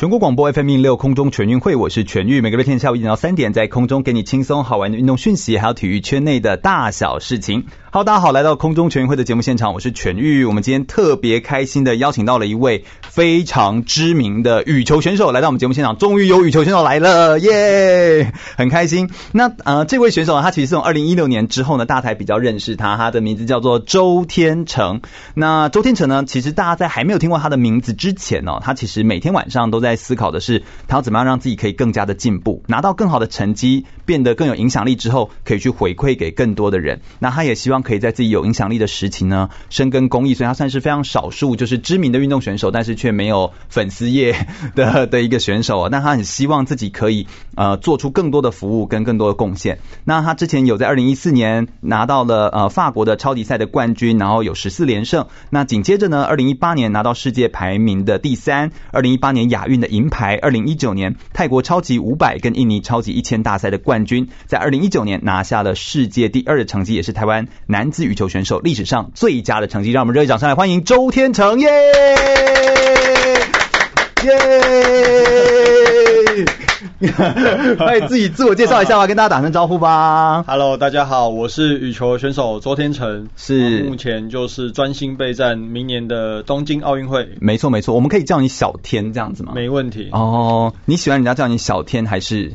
全国广播 FM 一六空中全运会，我是全玉，每个月天下午一点到三点，在空中给你轻松好玩的运动讯息，还有体育圈内的大小事情。好，大家好，来到空中全运会的节目现场，我是全玉。我们今天特别开心的邀请到了一位非常知名的羽球选手来到我们节目现场，终于有羽球选手来了，耶，很开心。那呃，这位选手呢，他其实从二零一六年之后呢，大台比较认识他，他的名字叫做周天成。那周天成呢，其实大家在还没有听过他的名字之前呢、他其实每天晚上都在。在思考的是，他要怎么样让自己可以更加的进步，拿到更好的成绩，变得更有影响力之后，可以去回馈给更多的人。那他也希望可以在自己有影响力的时期呢，深耕公益。所以他算是非常少数，就是知名的运动选手，但是却没有粉丝业的的一个选手。那他很希望自己可以呃做出更多的服务跟更多的贡献。那他之前有在二零一四年拿到了呃法国的超级赛的冠军，然后有十四连胜。那紧接着呢，二零一八年拿到世界排名的第三，二零一八年亚运的银牌，二零一九年泰国超级五百跟印尼超级一千大赛的冠军，在二零一九年拿下了世界第二的成绩，也是台湾男子羽球选手历史上最佳的成绩。让我们热烈掌声来欢迎周天成耶！耶！可 以自己自我介绍一下吧，跟大家打声招呼吧。Hello，大家好，我是羽球选手周天成，是目前就是专心备战明年的东京奥运会。没错没错，我们可以叫你小天这样子吗？没问题。哦，你喜欢人家叫你小天还是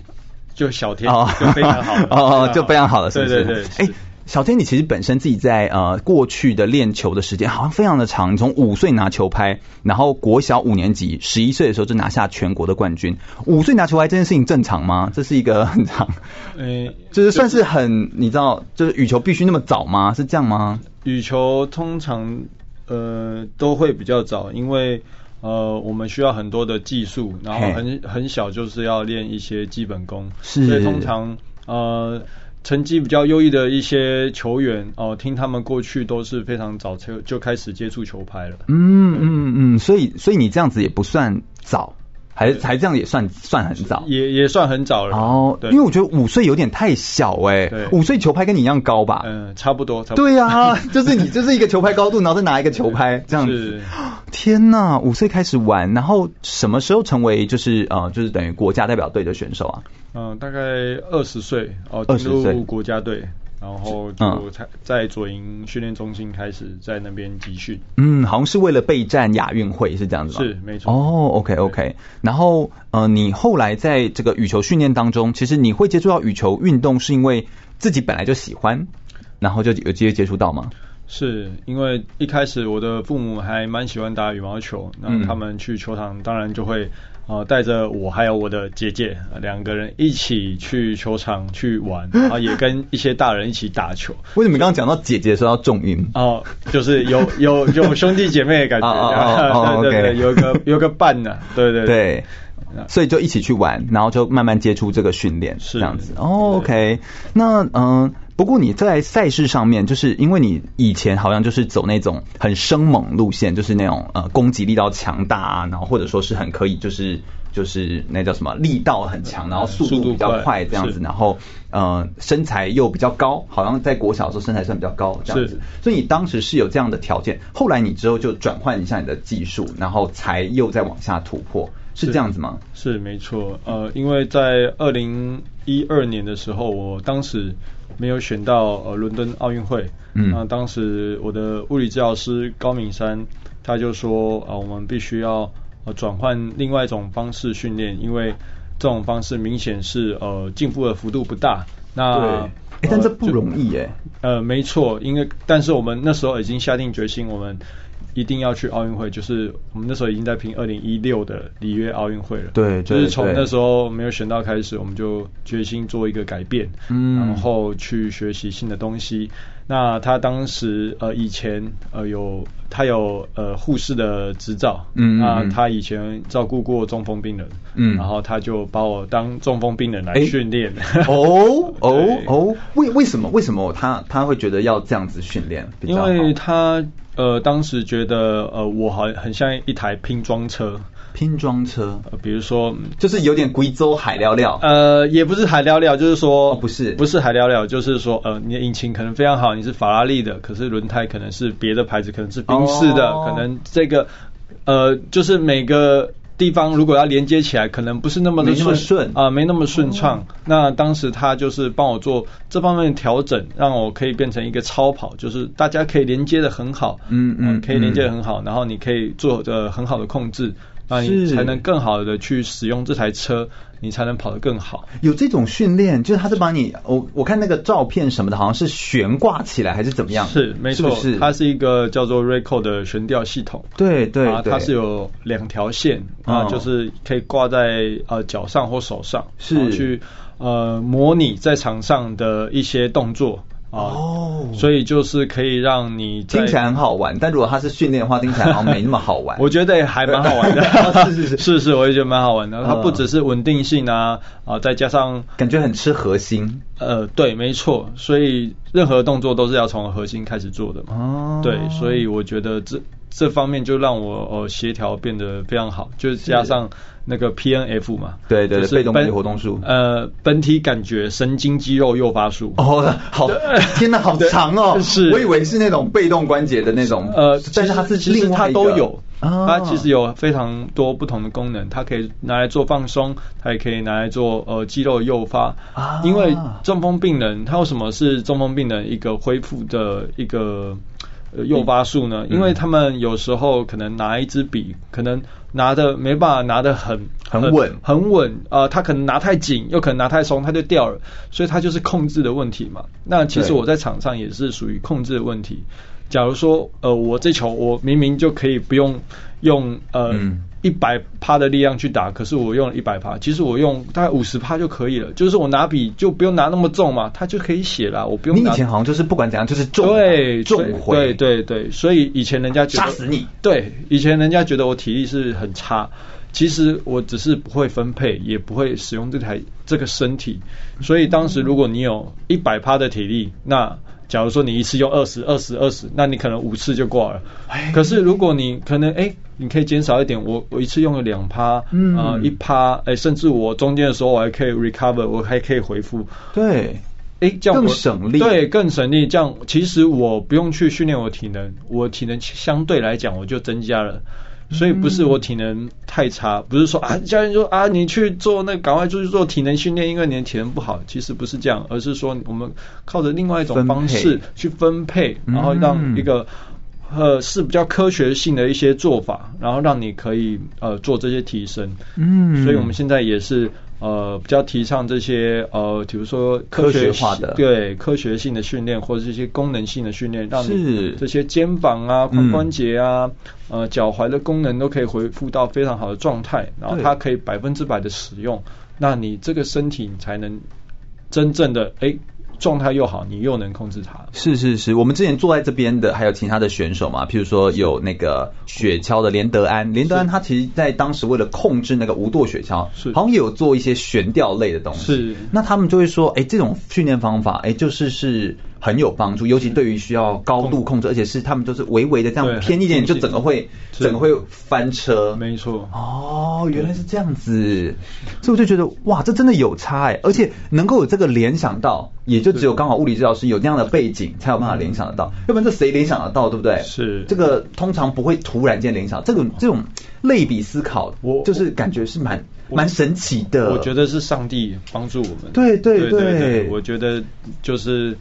就小天？哦，就非常好。哦，就非常好了，是不是？对对对。哎。小天，你其实本身自己在呃过去的练球的时间好像非常的长，你从五岁拿球拍，然后国小五年级，十一岁的时候就拿下全国的冠军。五岁拿球拍这件事情正常吗？这是一个很长，呃，就是算是很，你知道，就是羽球必须那么早吗？是这样吗？羽球通常呃都会比较早，因为呃我们需要很多的技术，然后很很小就是要练一些基本功，是，所以通常呃。成绩比较优异的一些球员哦、呃，听他们过去都是非常早就就开始接触球拍了。嗯嗯嗯，所以所以你这样子也不算早，还还这样也算算很早，也也算很早了。哦，对，因为我觉得五岁有点太小哎、欸，五岁球拍跟你一样高吧？嗯，差不多。差不多对呀、啊，就是你就是一个球拍高度，然后再拿一个球拍这样子。天呐，五岁开始玩，然后什么时候成为就是呃就是等于国家代表队的选手啊？嗯，大概二十岁哦，进入国家队，然后就才在左营训练中心开始在那边集训。嗯，好像是为了备战亚运会是这样子吧？是，没错。哦，OK OK。然后呃，你后来在这个羽球训练当中，其实你会接触到羽球运动，是因为自己本来就喜欢，然后就有机会接触到吗？是因为一开始我的父母还蛮喜欢打羽毛球，那他们去球场当然就会。啊，带着我还有我的姐姐两个人一起去球场去玩，然后也跟一些大人一起打球。为什么刚刚讲到姐姐说要重音？哦，就是有有有兄弟姐妹的感觉，哦 对对对，有个有个伴呢，对对对，所以就一起去玩，然后就慢慢接触这个训练，是这样子。哦，OK，那嗯。不过你在赛事上面，就是因为你以前好像就是走那种很生猛路线，就是那种呃攻击力道强大啊，然后或者说是很可以就是就是那叫什么力道很强，然后速度比较快这样子，然后呃身材又比较高，好像在国小的时候身材算比较高这样子，所以你当时是有这样的条件，后来你之后就转换一下你的技术，然后才又再往下突破，是这样子吗？是，是没错，呃，因为在二零一二年的时候，我当时。没有选到呃伦敦奥运会，嗯，那当时我的物理治疗师高敏山他就说啊、呃，我们必须要呃转换另外一种方式训练，因为这种方式明显是呃进步的幅度不大。那但这不容易耶。呃，没错，因为但是我们那时候已经下定决心，我们。一定要去奥运会，就是我们那时候已经在拼二零一六的里约奥运会了。对，就是从那时候没有选到开始，我们就决心做一个改变，嗯，然后去学习新的东西。那他当时呃以前呃有他有呃护士的执照，嗯，那他以前照顾过中风病人，嗯，然后他就把我当中风病人来训练。哦 哦哦，为为什么为什么他他会觉得要这样子训练？因为他。呃，当时觉得呃，我好很像一台拼装车。拼装车，呃，比如说，就是有点贵州海料料，呃，也不是海料料，就是说，哦、不是，不是海料料，就是说，呃，你的引擎可能非常好，你是法拉利的，可是轮胎可能是别的牌子，可能是宾士的，哦、可能这个，呃，就是每个地方如果要连接起来，可能不是那么的顺啊，没那么顺畅。哦、那当时他就是帮我做这方面的调整，让我可以变成一个超跑，就是大家可以连接的很好，嗯嗯、呃，可以连接的很好，嗯、然后你可以做的很好的控制。那你才能更好的去使用这台车，你才能跑得更好。有这种训练，就是他是把你，我我看那个照片什么的，好像是悬挂起来还是怎么样？是，没错，是，它是一个叫做 Rayco 的悬吊系统。对对，啊，它是有两条线啊，就是可以挂在呃脚上或手上，是去呃模拟在场上的一些动作。哦，所以就是可以让你听起来很好玩，但如果它是训练的话，听起来好像没那么好玩。我觉得还蛮好玩的，是是是 是是，我也觉得蛮好玩的。它不只是稳定性啊啊，再加上感觉很吃核心。呃，对，没错，所以任何动作都是要从核心开始做的嘛。哦，对，所以我觉得这这方面就让我呃协调变得非常好，就是加上。那个 P N F 嘛，对对，被动本体活动术，呃，本体感觉神经肌肉诱发术。哦，好，天哪，好长哦！是，我以为是那种被动关节的那种，呃，但是它是另外一个，它都有，它其实有非常多不同的功能，它可以拿来做放松，它也可以拿来做呃肌肉诱发。啊，因为中风病人，他有什么是中风病人一个恢复的一个诱发术呢？因为他们有时候可能拿一支笔，可能。拿的没办法拿得很很稳很稳呃，他可能拿太紧，又可能拿太松，他就掉了，所以他就是控制的问题嘛。那其实我在场上也是属于控制的问题。假如说呃，我这球我明明就可以不用用呃。嗯一百趴的力量去打，可是我用了一百趴，其实我用大概五十趴就可以了。就是我拿笔就不用拿那么重嘛，它就可以写了。我不用。你以前好像就是不管怎样就是重，对重回，对对对。所以以前人家觉得杀死你，对，以前人家觉得我体力是很差，其实我只是不会分配，也不会使用这台这个身体。所以当时如果你有一百趴的体力，那假如说你一次用二十二十二十，那你可能五次就挂了。可是如果你可能哎。你可以减少一点，我我一次用了两趴，嗯，呃，一趴，哎，甚至我中间的时候我还可以 recover，我还可以回复，对，哎，这样更省力，对，更省力。这样其实我不用去训练我体能，我体能相对来讲我就增加了，所以不是我体能太差，不是说啊教练说啊你去做那赶快出去做体能训练，因为你的体能不好，其实不是这样，而是说我们靠着另外一种方式去分配，然后让一个。呃，是比较科学性的一些做法，然后让你可以呃做这些提升。嗯，所以我们现在也是呃比较提倡这些呃，比如说科学，化的。对科学性的训练，或者一些功能性的训练，让你这些肩膀啊、髋关节啊、嗯、呃脚踝的功能都可以恢复到非常好的状态，然后它可以百分之百的使用，那你这个身体你才能真正的哎。状态又好，你又能控制它。是是是，我们之前坐在这边的还有其他的选手嘛，譬如说有那个雪橇的连德安，连德安他其实在当时为了控制那个无舵雪橇，是好像也有做一些悬吊类的东西。是，那他们就会说，哎，这种训练方法，哎，就是是。很有帮助，尤其对于需要高度控制，而且是他们都是微微的这样偏一点，就整个会整个会翻车。没错。哦，原来是这样子，所以我就觉得哇，这真的有差哎，而且能够有这个联想到，也就只有刚好物理治疗师有那样的背景才有办法联想得到，要不然这谁联想得到，对不对？是。这个通常不会突然间联想，这种这种类比思考，我就是感觉是蛮蛮神奇的。我觉得是上帝帮助我们。对对对，我觉得就是。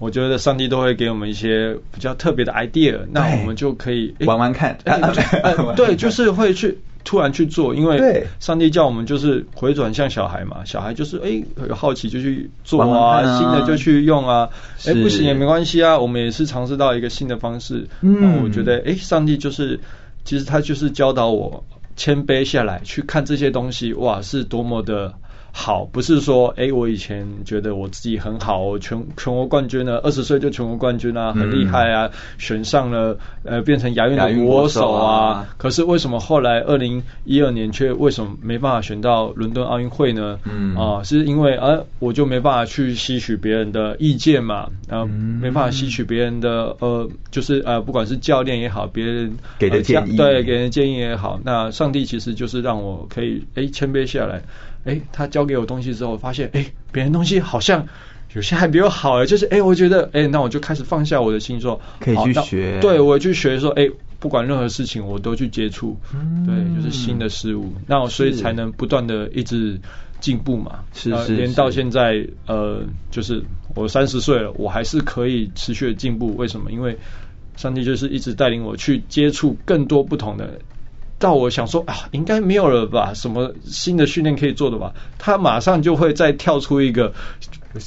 我觉得上帝都会给我们一些比较特别的 idea，那我们就可以玩玩看。对，就是会去突然去做，因为上帝叫我们就是回转向小孩嘛，小孩就是哎有好奇就去做啊，新的就去用啊，哎不行也没关系啊，我们也是尝试到一个新的方式。嗯，我觉得哎，上帝就是其实他就是教导我谦卑下来去看这些东西，哇，是多么的。好，不是说哎、欸，我以前觉得我自己很好，我全全国冠军了，二十岁就全国冠军啊，很厉害啊，嗯、选上了呃，变成亚运的国手啊。啊可是为什么后来二零一二年却为什么没办法选到伦敦奥运会呢？嗯啊，是因为呃，我就没办法去吸取别人的意见嘛，然后没办法吸取别人的呃，就是呃，不管是教练也好，别人给的建议，对，给人建议也好，那上帝其实就是让我可以哎谦卑下来。哎，他教给我东西之后，发现哎，别人东西好像有些还比我好哎，就是哎，我觉得哎，那我就开始放下我的心，说可以去学，对我去学，说哎，不管任何事情我都去接触，嗯、对，就是新的事物，那我所以才能不断的一直进步嘛，是是，是，连到现在呃，就是我三十岁了，我还是可以持续的进步，为什么？因为上帝就是一直带领我去接触更多不同的。到我想说啊，应该没有了吧？什么新的训练可以做的吧？他马上就会再跳出一个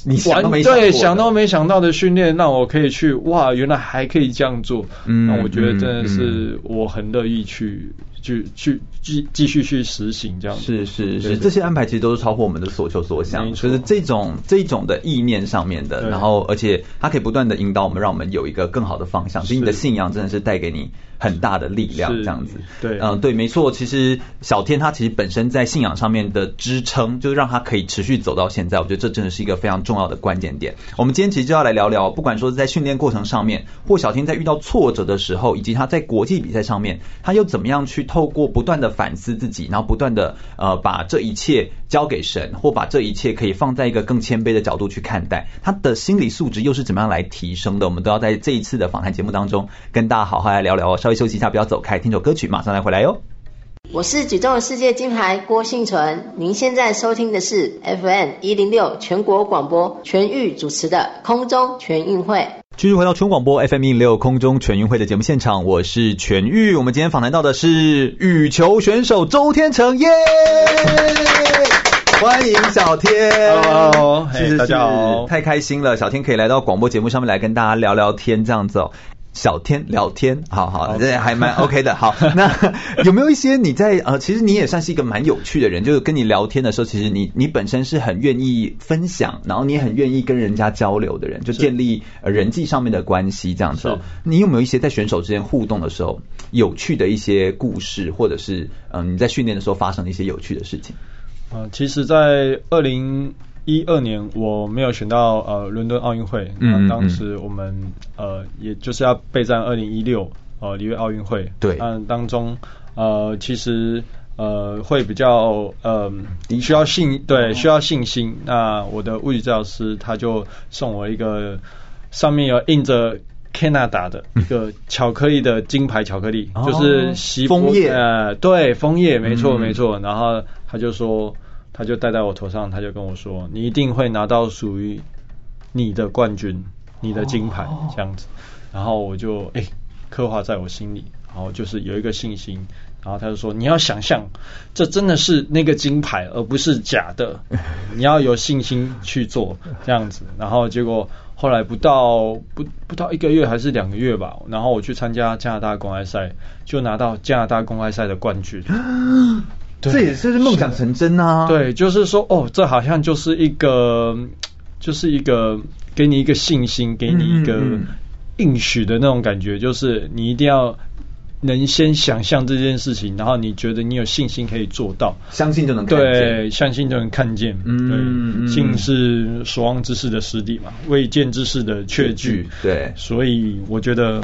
你想都没想对想都没想到的训练，让我可以去哇，原来还可以这样做。嗯，那我觉得真的是我很乐意去。去去继继续去实行这样子，是是是，这些安排其实都是超乎我们的所求所想，就是这种这种的意念上面的，然后而且它可以不断的引导我们，让我们有一个更好的方向。所以你的信仰真的是带给你很大的力量，这样子。对，嗯，对，没错。其实小天他其实本身在信仰上面的支撑，就是让他可以持续走到现在。我觉得这真的是一个非常重要的关键点。我们今天其实就要来聊聊，不管说是在训练过程上面，或小天在遇到挫折的时候，以及他在国际比赛上面，他又怎么样去。透过不断的反思自己，然后不断的呃把这一切交给神，或把这一切可以放在一个更谦卑的角度去看待，他的心理素质又是怎么样来提升的？我们都要在这一次的访谈节目当中跟大家好好来聊聊哦。稍微休息一下，不要走开，听首歌曲，马上来回来哟。我是举重世界金牌郭婞淳，您现在收听的是 FM 一零六全国广播全域主持的空中全运会。继续回到全广播 FM 一零六空中全运会的节目现场，我是全玉。我们今天访谈到的是羽球选手周天成，耶！欢迎小天，Hello，是是是，大家好，太开心了，小天可以来到广播节目上面来跟大家聊聊天，这样子哦。小天聊天，好好，这还蛮 OK 的。好，那有没有一些你在呃，其实你也算是一个蛮有趣的人，就是跟你聊天的时候，其实你你本身是很愿意分享，然后你也很愿意跟人家交流的人，就建立呃人际上面的关系这样子。你有没有一些在选手之间互动的时候有趣的一些故事，或者是嗯、呃、你在训练的时候发生的一些有趣的事情？嗯、呃，其实，在二零。一二年我没有选到呃伦敦奥运会，嗯，当时我们呃也就是要备战二零一六呃里约奥运会，对，嗯当中呃其实呃会比较呃需要信对需要信心，那我的物理治疗师他就送我一个上面有印着 Canada 的一个巧克力的金牌巧克力，嗯、就是西枫叶。呃对枫叶没错没错，然后他就说。他就戴在我头上，他就跟我说：“你一定会拿到属于你的冠军，你的金牌这样子。”然后我就哎、欸、刻画在我心里，然后就是有一个信心。然后他就说：“你要想象，这真的是那个金牌，而不是假的。你要有信心去做这样子。”然后结果后来不到不不到一个月还是两个月吧，然后我去参加加拿大公开赛，就拿到加拿大公开赛的冠军。对这也是梦想成真啊！对，就是说，哦，这好像就是一个，就是一个给你一个信心，给你一个应许的那种感觉，嗯嗯，就是你一定要能先想象这件事情，然后你觉得你有信心可以做到，相信就能对，相信就能看见。嗯，信是所望之事的实底嘛，未见之事的确据。对，所以我觉得。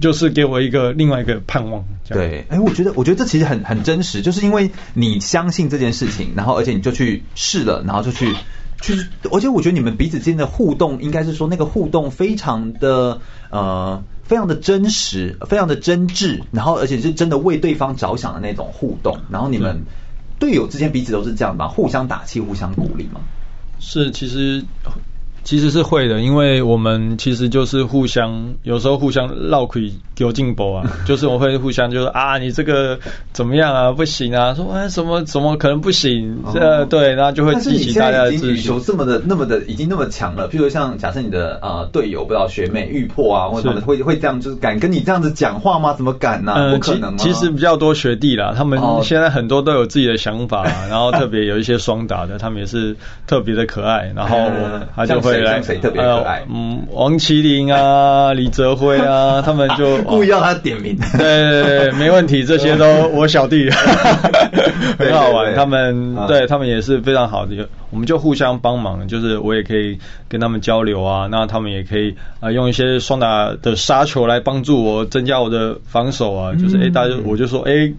就是给我一个另外一个盼望。对，哎，我觉得，我觉得这其实很很真实，就是因为你相信这件事情，然后而且你就去试了，然后就去就是，而且我觉得你们彼此之间的互动，应该是说那个互动非常的呃，非常的真实，非常的真挚，然后而且是真的为对方着想的那种互动，然后你们队友之间彼此都是这样吧，互相打气，互相鼓励嘛。是，其实。其实是会的，因为我们其实就是互相，有时候互相绕开丢进步啊，就是我会互相就是啊，你这个怎么样啊，不行啊，说哎什么怎么可能不行？这、哦、对，然后就会激起大家的自信。羽球这么的那么的已经那么强了，譬如像假设你的呃队友不知道学妹玉破啊，或者会会这样就是敢跟你这样子讲话吗？怎么敢呢、啊？嗯、不可能吗？其实比较多学弟啦，他们现在很多都有自己的想法，哦、然后特别有一些双打的，他们也是特别的可爱，然后 他就会。来谁特别可爱？嗯，王麒麟啊，李泽辉啊，他们就 故意要他点名。对对对，没问题，这些都我小弟，很好玩。他们对他们也是非常好的，我们就互相帮忙，就是我也可以跟他们交流啊，那他们也可以啊用一些双打的杀球来帮助我增加我的防守啊，就是哎大家我就说哎，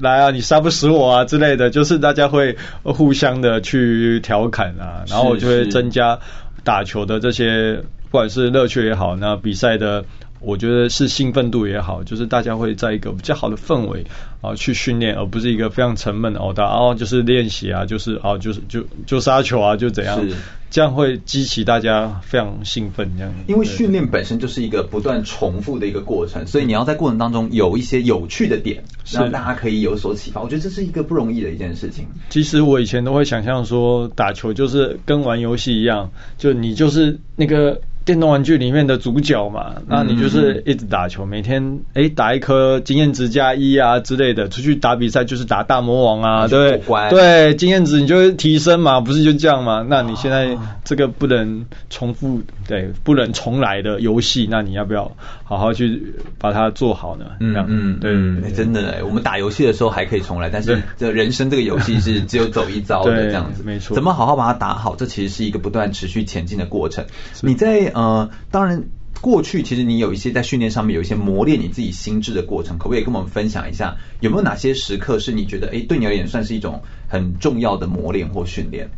来啊，你杀不死我啊之类的，就是大家会互相的去调侃啊，然后我就会增加。打球的这些，不管是乐趣也好，那比赛的，我觉得是兴奋度也好，就是大家会在一个比较好的氛围啊去训练，而不是一个非常沉闷的哦，打哦就是练习啊，就是哦就是就就杀球啊，就怎样，是这样会激起大家非常兴奋这样。因为训练本身就是一个不断重复的一个过程，所以你要在过程当中有一些有趣的点，让大家可以有所启发。我觉得这是一个不容易的一件事情。其实我以前都会想象说，打球就是跟玩游戏一样，就你就是那个。电动玩具里面的主角嘛，那你就是一直打球，每天哎、欸、打一颗经验值加一啊之类的，出去打比赛就是打大魔王啊，对对，经验值你就会提升嘛，不是就这样嘛？那你现在这个不能重复，对，不能重来的游戏，那你要不要好好去把它做好呢？嗯嗯，对，对欸、真的哎，我们打游戏的时候还可以重来，但是这人生这个游戏是只有走一遭的这样子，没错。怎么好好把它打好？这其实是一个不断持续前进的过程。你在。呃，当然，过去其实你有一些在训练上面有一些磨练你自己心智的过程，可不可以跟我们分享一下？有没有哪些时刻是你觉得，哎，对你而言算是一种很重要的磨练或训练？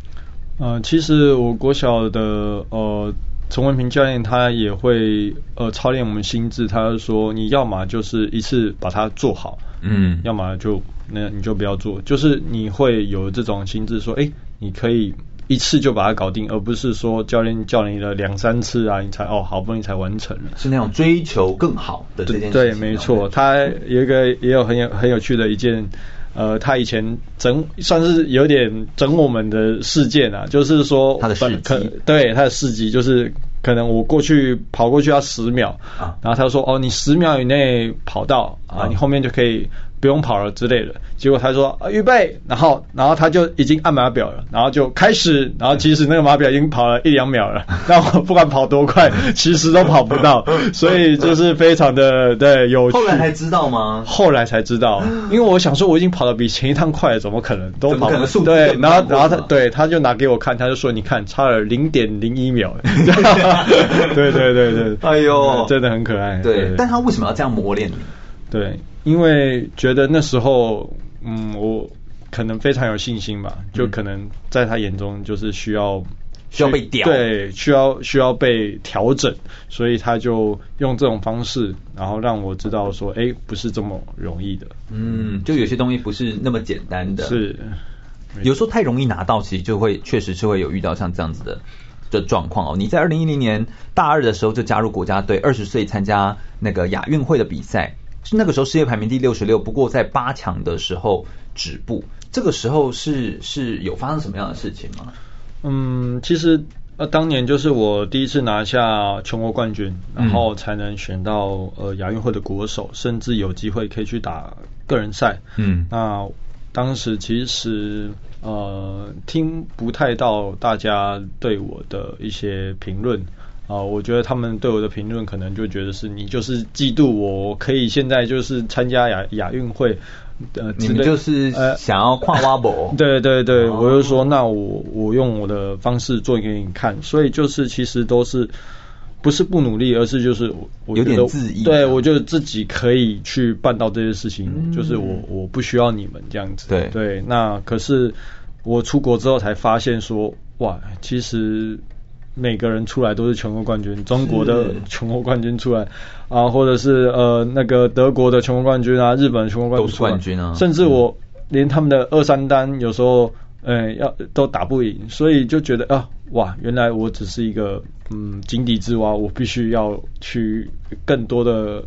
呃，其实我国小的呃陈文平教练他也会呃操练我们心智，他说你要么就是一次把它做好，嗯，要么就那你就不要做，就是你会有这种心智说，哎，你可以。一次就把它搞定，而不是说教练叫你了两三次啊，你才哦好不容易才完成了。是那种追求更好的这件事情。对，没错。他有一个也有很有很有趣的一件，呃，他以前整算是有点整我们的事件啊，就是说他的事迹，对他的事迹就是可能我过去跑过去要十秒啊，然后他说哦，你十秒以内跑到啊，你后面就可以。不用跑了之类的，结果他说预备，然后然后他就已经按码表了，然后就开始，然后其实那个码表已经跑了一两秒了，那我不管跑多快，其实都跑不到，所以就是非常的对有趣。后来才知道吗？后来才知道，因为我想说我已经跑得比前一趟快了，怎么可能都跑不可能对，然后然后他对他就拿给我看，他就说你看差了零点零一秒，对对对对，哎呦，真的很可爱。对，但他为什么要这样磨练你？对。因为觉得那时候，嗯，我可能非常有信心吧，就可能在他眼中就是需要需要被调，对，需要需要被调整，所以他就用这种方式，然后让我知道说，哎，不是这么容易的，嗯，就有些东西不是那么简单的，是，有时候太容易拿到，其实就会确实是会有遇到像这样子的的状况哦。你在二零一零年大二的时候就加入国家队，二十岁参加那个亚运会的比赛。是那个时候世界排名第六十六，不过在八强的时候止步。这个时候是是有发生什么样的事情吗？嗯，其实呃当年就是我第一次拿下全国冠军，然后才能选到呃亚运会的国手，甚至有机会可以去打个人赛。嗯，那当时其实呃听不太到大家对我的一些评论。啊、呃，我觉得他们对我的评论可能就觉得是你就是嫉妒我，可以现在就是参加亚亚运会，呃，你们就是想要跨挖博，呃，对对对，哦、我就说那我我用我的方式做给你看，所以就是其实都是不是不努力，而是就是我有点自意，对我觉得自己可以去办到这些事情，嗯、就是我我不需要你们这样子，对。对，那可是我出国之后才发现说，哇，其实。每个人出来都是全国冠军，中国的全国冠军出来啊，或者是呃那个德国的全国冠军啊，日本的全国冠军都是冠军啊，甚至我连他们的二三单有时候呃，要都打不赢，所以就觉得啊，哇，原来我只是一个嗯井底之蛙，我必须要去更多的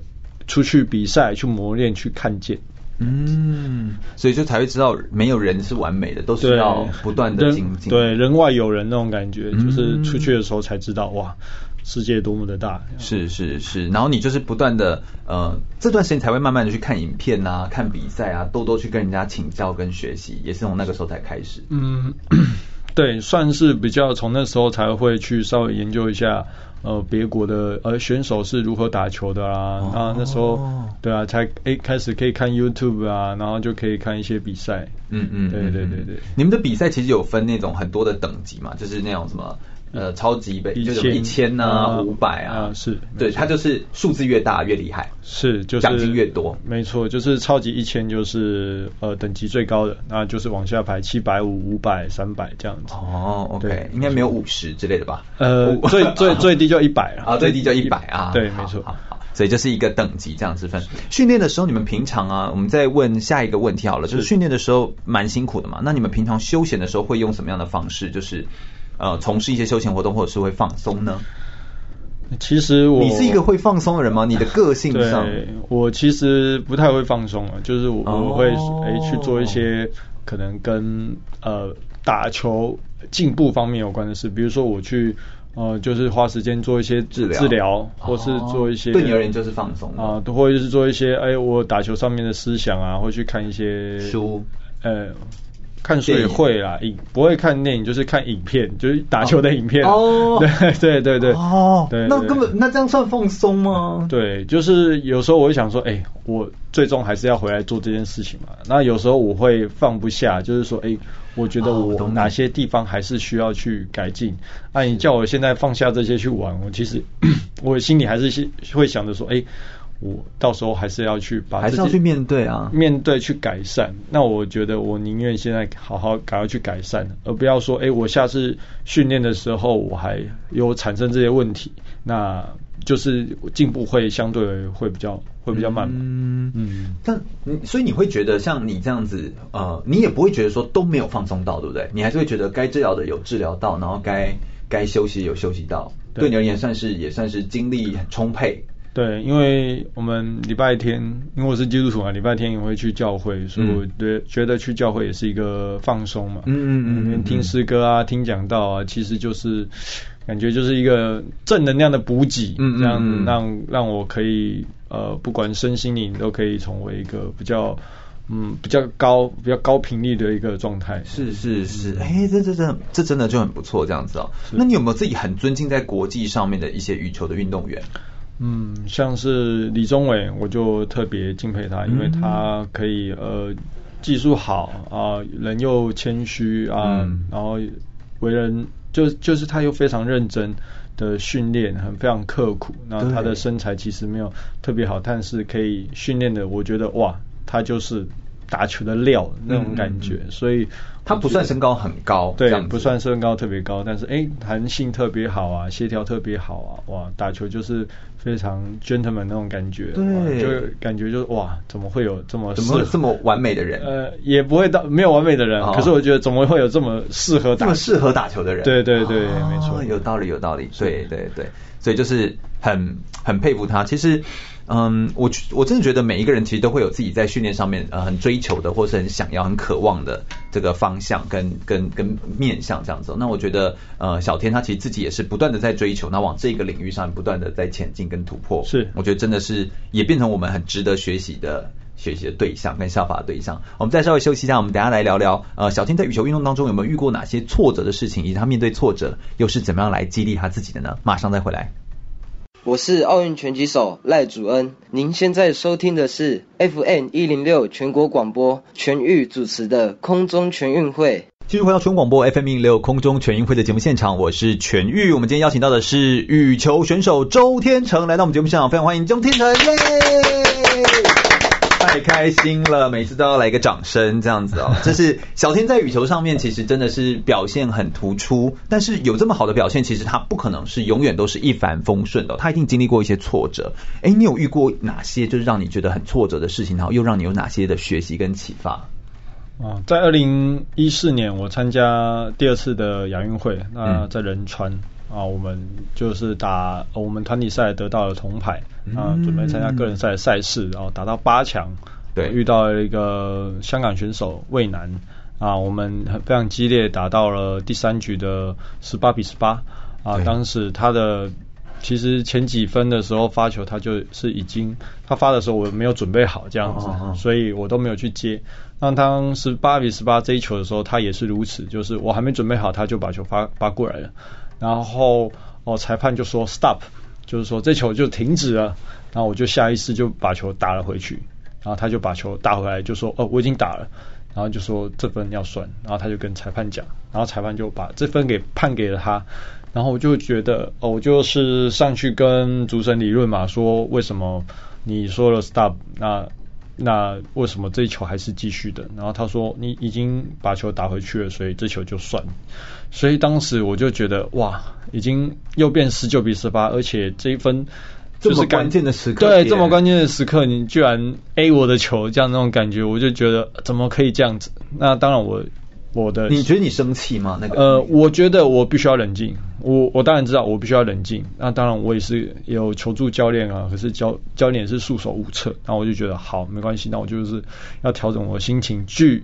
出去比赛，去磨练，去看见。嗯，所以就才会知道，没有人是完美的，都是要不断的精进。对，人外有人那种感觉，就是出去的时候才知道，哇，世界多么的大。是是是，然后你就是不断的，呃，这段时间才会慢慢的去看影片啊，看比赛啊，多多去跟人家请教跟学习，也是从那个时候才开始。嗯，对，算是比较从那时候才会去稍微研究一下。呃，别国的呃选手是如何打球的啊？哦、啊，那时候对啊，才诶、欸、开始可以看 YouTube 啊，然后就可以看一些比赛。嗯嗯，对对对对。你们的比赛其实有分那种很多的等级嘛，就是那种什么呃超级杯，就是一千呐、五百啊，是对，它就是数字越大越厉害，是就是奖金越多。没错，就是超级一千就是呃等级最高的，那就是往下排七百五、五百、三百这样子。哦，OK，应该没有五十之类的吧？呃，最最最低就一百啊，最低就一百啊。对，没错。好，所以就是一个等级这样子分。训练的时候，你们平常啊，我们再问下一个问题好了，就是训练的时候蛮辛苦的嘛，那你们平常休闲的时候会用什么样的方式？就是。呃，从事一些休闲活动，或者是会放松呢？其实我，你是一个会放松的人吗？你的个性上，对，我其实不太会放松啊。就是我，我会诶、哦欸、去做一些可能跟呃打球进步方面有关的事，比如说我去呃就是花时间做一些治疗，治疗，或是做一些、哦、对你而言就是放松啊，或者是做一些哎、欸、我打球上面的思想啊，或去看一些书，呃。看书也会啦，影不会看电影，就是看影片，就是打球的影片。哦，对对对对。哦，对，那根本那这样算放松吗？对，就是有时候我会想说，哎，我最终还是要回来做这件事情嘛。那有时候我会放不下，就是说，哎，我觉得我哪些地方还是需要去改进。那你叫我现在放下这些去玩，我其实 我心里还是会想着说，哎。我到时候还是要去把，还是要去面对啊，面对去改善。那我觉得我宁愿现在好好赶快去改善，而不要说，哎，我下次训练的时候我还有产生这些问题，那就是进步会相对会比较会比较慢。嗯嗯。但所以你会觉得像你这样子，呃，你也不会觉得说都没有放松到，对不对？你还是会觉得该治疗的有治疗到，然后该该休息有休息到，对，对你而言算是也算是精力很充沛。对，因为我们礼拜天，因为我是基督徒嘛，礼拜天也会去教会，所以我觉觉得去教会也是一个放松嘛。嗯嗯嗯，听诗歌啊，听讲道啊，其实就是感觉就是一个正能量的补给，嗯，这样让让我可以呃，不管身心灵都可以成为一个比较嗯比较高比较高频率的一个状态。是是是，哎，这这这这真的就很不错，这样子哦。那你有没有自己很尊敬在国际上面的一些羽球的运动员？嗯，像是李宗伟，我就特别敬佩他，因为他可以呃技术好啊，人又谦虚啊，嗯、然后为人就就是他又非常认真的训练，很非常刻苦，然后他的身材其实没有特别好，但是可以训练的，我觉得哇，他就是。打球的料那种感觉，嗯、所以他不算身高很高，对，不算身高特别高，但是哎，弹性特别好啊，协调特别好啊，哇，打球就是非常 gentleman 那种感觉，对，就感觉就是哇，怎么会有这么怎么这么完美的人？呃，也不会到没有完美的人，哦、可是我觉得怎么会有这么适合打这么适合打球的人？对对对，哦、没错，有道理有道理，对对对，所以就是很很佩服他，其实。嗯，我我真的觉得每一个人其实都会有自己在训练上面呃很追求的，或是很想要、很渴望的这个方向跟跟跟面向这样子。那我觉得呃小天他其实自己也是不断的在追求，那往这个领域上不断的在前进跟突破。是，我觉得真的是也变成我们很值得学习的学习的对象跟效法的对象。我们再稍微休息一下，我们等下来聊聊呃小天在羽球运动当中有没有遇过哪些挫折的事情，以及他面对挫折又是怎么样来激励他自己的呢？马上再回来。我是奥运拳击手赖祖恩，您现在收听的是 FM 一零六全国广播全域主持的空中全运会。继续回到全国广播 FM 一零六空中全运会的节目现场，我是全玉。我们今天邀请到的是羽球选手周天成来到我们节目现场，非常欢迎周天成耶！太开心了，每次都要来一个掌声，这样子哦。这是小天在羽球上面其实真的是表现很突出，但是有这么好的表现，其实他不可能是永远都是一帆风顺的，他一定经历过一些挫折。哎，你有遇过哪些就是让你觉得很挫折的事情，然后又让你有哪些的学习跟启发？啊，在二零一四年我参加第二次的亚运会，那在仁川、嗯、啊，我们就是打我们团体赛得到了铜牌、嗯、啊，准备参加个人赛的赛事，然后打到八强，对，遇到了一个香港选手魏楠啊，我们非常激烈，打到了第三局的十八比十八啊，当时他的。其实前几分的时候发球，他就是已经他发的时候我没有准备好这样子，所以我都没有去接。那当十八比十八这一球的时候，他也是如此，就是我还没准备好，他就把球发发过来了。然后哦，裁判就说 stop，就是说这球就停止了。然后我就下意识就把球打了回去，然后他就把球打回来，就说哦我已经打了，然后就说这分要算，然后他就跟裁判讲，然后裁判就把这分给判给了他。然后我就觉得，哦，我就是上去跟主审理论嘛，说为什么你说了 stop，那那为什么这一球还是继续的？然后他说你已经把球打回去了，所以这球就算。所以当时我就觉得，哇，已经又变十九比十八，而且这一分就是关键的时刻，对，这么关键的时刻，你居然 A 我的球，这样那种感觉，我就觉得怎么可以这样子？那当然我。我的，你觉得你生气吗？那个，呃，我觉得我必须要冷静。我我当然知道我必须要冷静。那当然我也是有求助教练啊，可是教教练也是束手无策。然后我就觉得好，没关系，那我就是要调整我的心情，去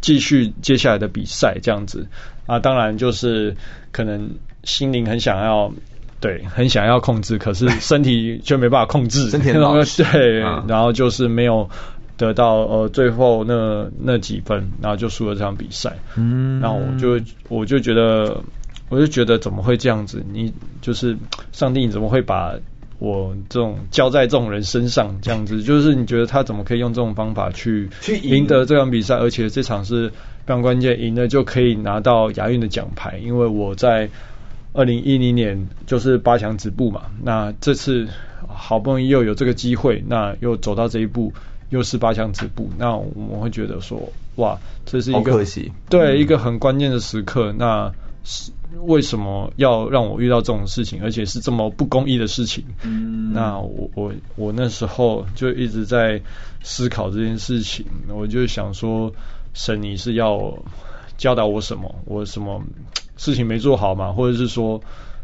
继续接下来的比赛这样子。啊，当然就是可能心灵很想要，对，很想要控制，可是身体却没办法控制。身体老 对，然后就是没有。得到呃最后那那几分，然后就输了这场比赛。嗯，然后我就我就觉得，我就觉得怎么会这样子？你就是上帝，你怎么会把我这种交在这种人身上这样子？就是你觉得他怎么可以用这种方法去去赢得这场比赛？而且这场是非常关键，赢了就可以拿到亚运的奖牌。因为我在二零一零年就是八强止步嘛，那这次好不容易又有这个机会，那又走到这一步。又是八强止步，那我们会觉得说，哇，这是一个可惜，对、嗯、一个很关键的时刻。那是为什么要让我遇到这种事情，而且是这么不公义的事情？嗯，那我我我那时候就一直在思考这件事情，我就想说，神你是要教导我什么？我什么事情没做好嘛？或者是说，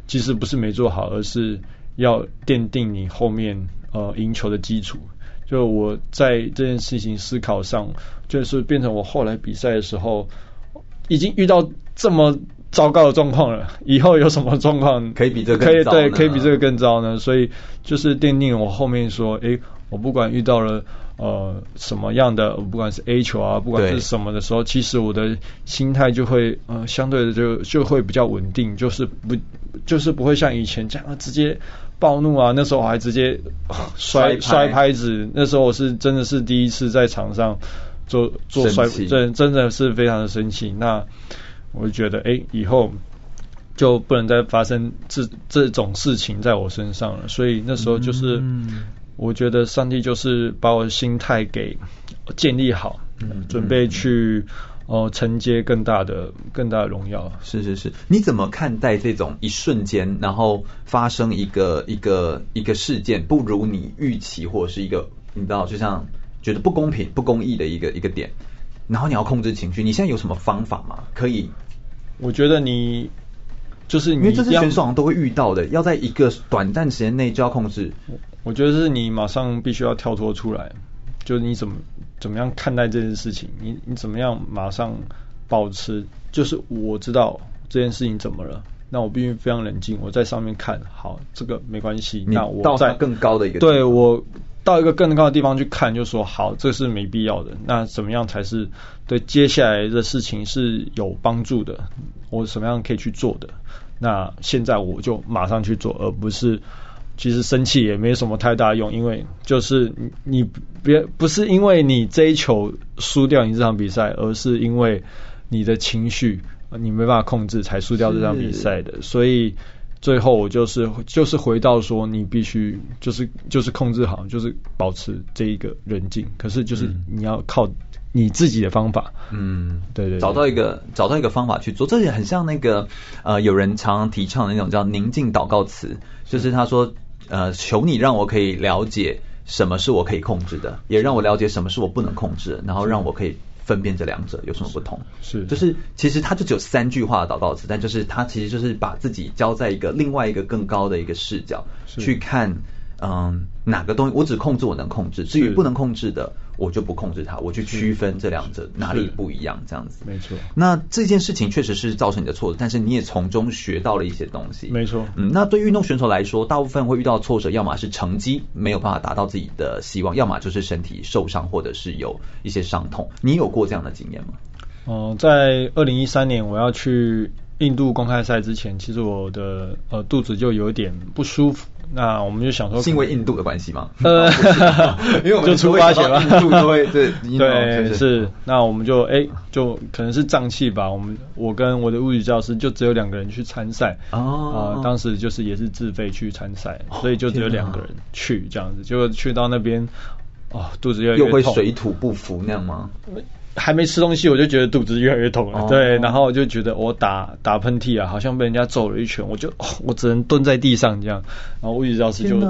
其实不是没做好，而是要奠定你后面呃赢球的基础。就我在这件事情思考上，就是变成我后来比赛的时候，已经遇到这么糟糕的状况了，以后有什么状况可以比这个可以对，可以比这个更糟呢？所以就是奠定我后面说，诶，我不管遇到了呃什么样的，不管是 A 球啊，不管是什么的时候，其实我的心态就会呃相对的就就会比较稳定，就是不就是不会像以前这样直接。暴怒啊！那时候我还直接 摔摔拍子。那时候我是真的是第一次在场上做做摔，真真的是非常的生气。那我就觉得，哎、欸，以后就不能再发生这这种事情在我身上了。所以那时候就是，我觉得上帝就是把我的心态给建立好，准备去。哦，承接更大的、更大的荣耀。是是是，你怎么看待这种一瞬间，然后发生一个一个一个事件不如你预期，或者是一个你知道，就像觉得不公平、不公义的一个一个点，然后你要控制情绪，你现在有什么方法吗？可以？我觉得你就是你因为这是选手好像都会遇到的，要在一个短暂时间内就要控制。我觉得是你马上必须要跳脱出来。就是你怎么怎么样看待这件事情？你你怎么样马上保持？就是我知道这件事情怎么了，那我必须非常冷静。我在上面看好这个没关系。那我到在更高的一个对我到一个更高的地方去看，就说好，这是没必要的。那怎么样才是对接下来的事情是有帮助的？我什么样可以去做的？那现在我就马上去做，而不是。其实生气也没什么太大用，因为就是你别不是因为你这一球输掉你这场比赛，而是因为你的情绪你没办法控制才输掉这场比赛的。所以最后我就是就是回到说，你必须就是就是控制好，就是保持这一个冷静。可是就是你要靠你自己的方法，嗯，对，对对，找到一个找到一个方法去做，这也很像那个呃有人常常提倡的那种叫宁静祷告词，就是他说。呃，求你让我可以了解什么是我可以控制的，也让我了解什么是我不能控制的，然后让我可以分辨这两者有什么不同？是，就是其实它就只有三句话的祷告词，但就是它其实就是把自己交在一个另外一个更高的一个视角去看。嗯，哪个东西我只控制我能控制，至于不能控制的，我就不控制它。我去区分这两者哪里不一样，这样子。没错。那这件事情确实是造成你的挫折，但是你也从中学到了一些东西。没错。嗯，那对运动选手来说，大部分会遇到挫折，要么是成绩没有办法达到自己的希望，要么就是身体受伤或者是有一些伤痛。你有过这样的经验吗？哦、呃，在二零一三年我要去印度公开赛之前，其实我的呃肚子就有点不舒服。那我们就想说，是因为印度的关系吗？呃，因为我们 就出发前嘛，印度都会对对是。那我们就哎、欸，就可能是胀气吧。我们我跟我的物理教师就只有两个人去参赛啊、哦呃，当时就是也是自费去参赛、哦，所以就只有两个人去这样子。结果去到那边，哦，肚子越来越痛，又会水土不服那样吗？还没吃东西，我就觉得肚子越来越痛了。Oh. 对，然后我就觉得我打打喷嚏啊，好像被人家揍了一拳，我就、哦、我只能蹲在地上这样。然后物理教师就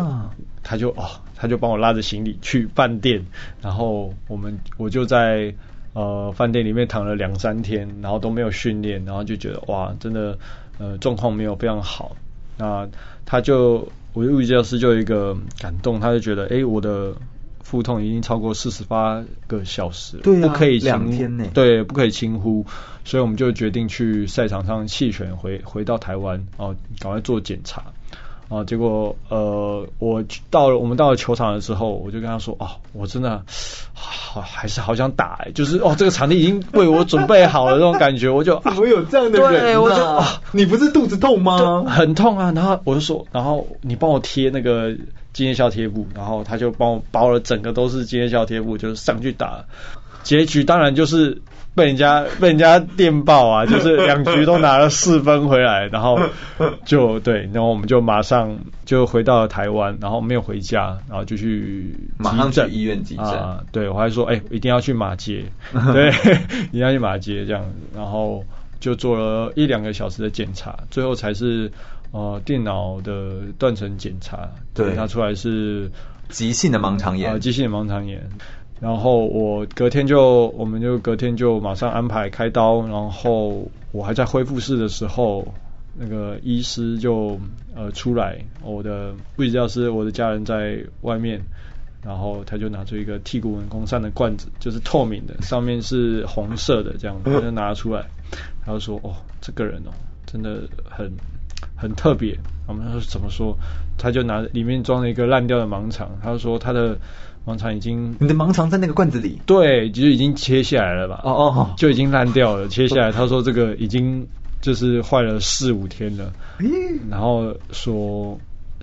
他就哦，他就帮我拉着行李去饭店，然后我们我就在呃饭店里面躺了两三天，然后都没有训练，然后就觉得哇，真的呃状况没有非常好。那他就我的物理教师就有一个感动，他就觉得哎，我的。腹痛已经超过四十八个小时，对、啊，不可以两天内，对，不可以轻忽，所以我们就决定去赛场上弃权，回回到台湾，哦，赶快做检查，啊，结果呃，我到了，我们到了球场的时候，我就跟他说，哦，我真的好还是好想打，哎，就是哦，这个场地已经为我准备好了，这种感觉，我就 怎么有这样的人、啊？对，我就、哦，你不是肚子痛吗？很痛啊，然后我就说，然后你帮我贴那个。今夜笑贴布，然后他就帮我包了整个都是今夜笑贴布，就上去打。结局当然就是被人家被人家电爆啊，就是两局都拿了四分回来，然后就对，然后我们就马上就回到了台湾，然后没有回家，然后就去马上去医院急诊啊。对，我还说哎、欸，一定要去马街，对，一定要去马街这样子，然后就做了一两个小时的检查，最后才是。呃，电脑的断层检查，对，查出来是急性的盲肠炎，呃，急性的盲肠炎。然后我隔天就，我们就隔天就马上安排开刀。然后我还在恢复室的时候，那个医师就呃出来，我的物理教师，我的家人在外面，然后他就拿出一个剔骨文公散的罐子，就是透明的，上面是红色的，这样他就拿出来，他就说：“哦，这个人哦，真的很。”很特别，我们说怎么说？他就拿里面装了一个烂掉的盲肠，他就说他的盲肠已经，你的盲肠在那个罐子里？对，就已经切下来了吧？哦哦，就已经烂掉了，切下来。他说这个已经就是坏了四五天了，然后说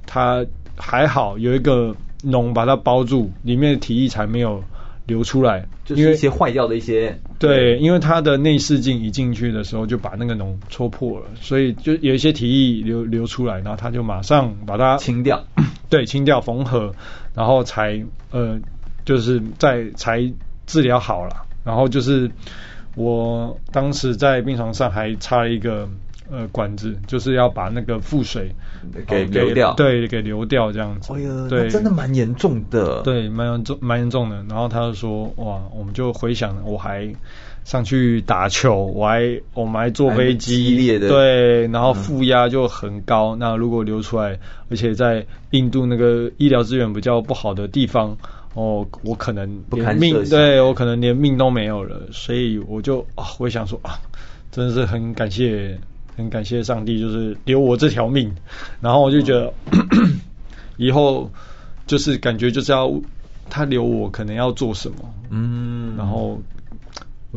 他还好有一个脓把它包住，里面的体液才没有。流出来，就是一些坏掉的一些。对，因为他的内视镜一进去的时候就把那个脓戳破了，所以就有一些体液流流出来，然后他就马上把它清掉，对，清掉缝合，然后才呃，就是在才治疗好了。然后就是我当时在病床上还插了一个。呃，管子就是要把那个腹水给流掉，对，给流掉这样子。哎呀，对，真的蛮严重的。对，蛮严重，蛮严重的。然后他就说，哇，我们就回想，我还上去打球，我还我们还坐飞机，激烈的，对，然后负压就很高，嗯。那如果流出来，而且在印度那个医疗资源比较不好的地方，哦，我可能连命，对我可能连命都没有了。所以我就啊，我想说啊，真的是很感谢。很感谢上帝，就是留我这条命，然后我就觉得、嗯、以后就是感觉就是要他留我，可能要做什么，嗯，然后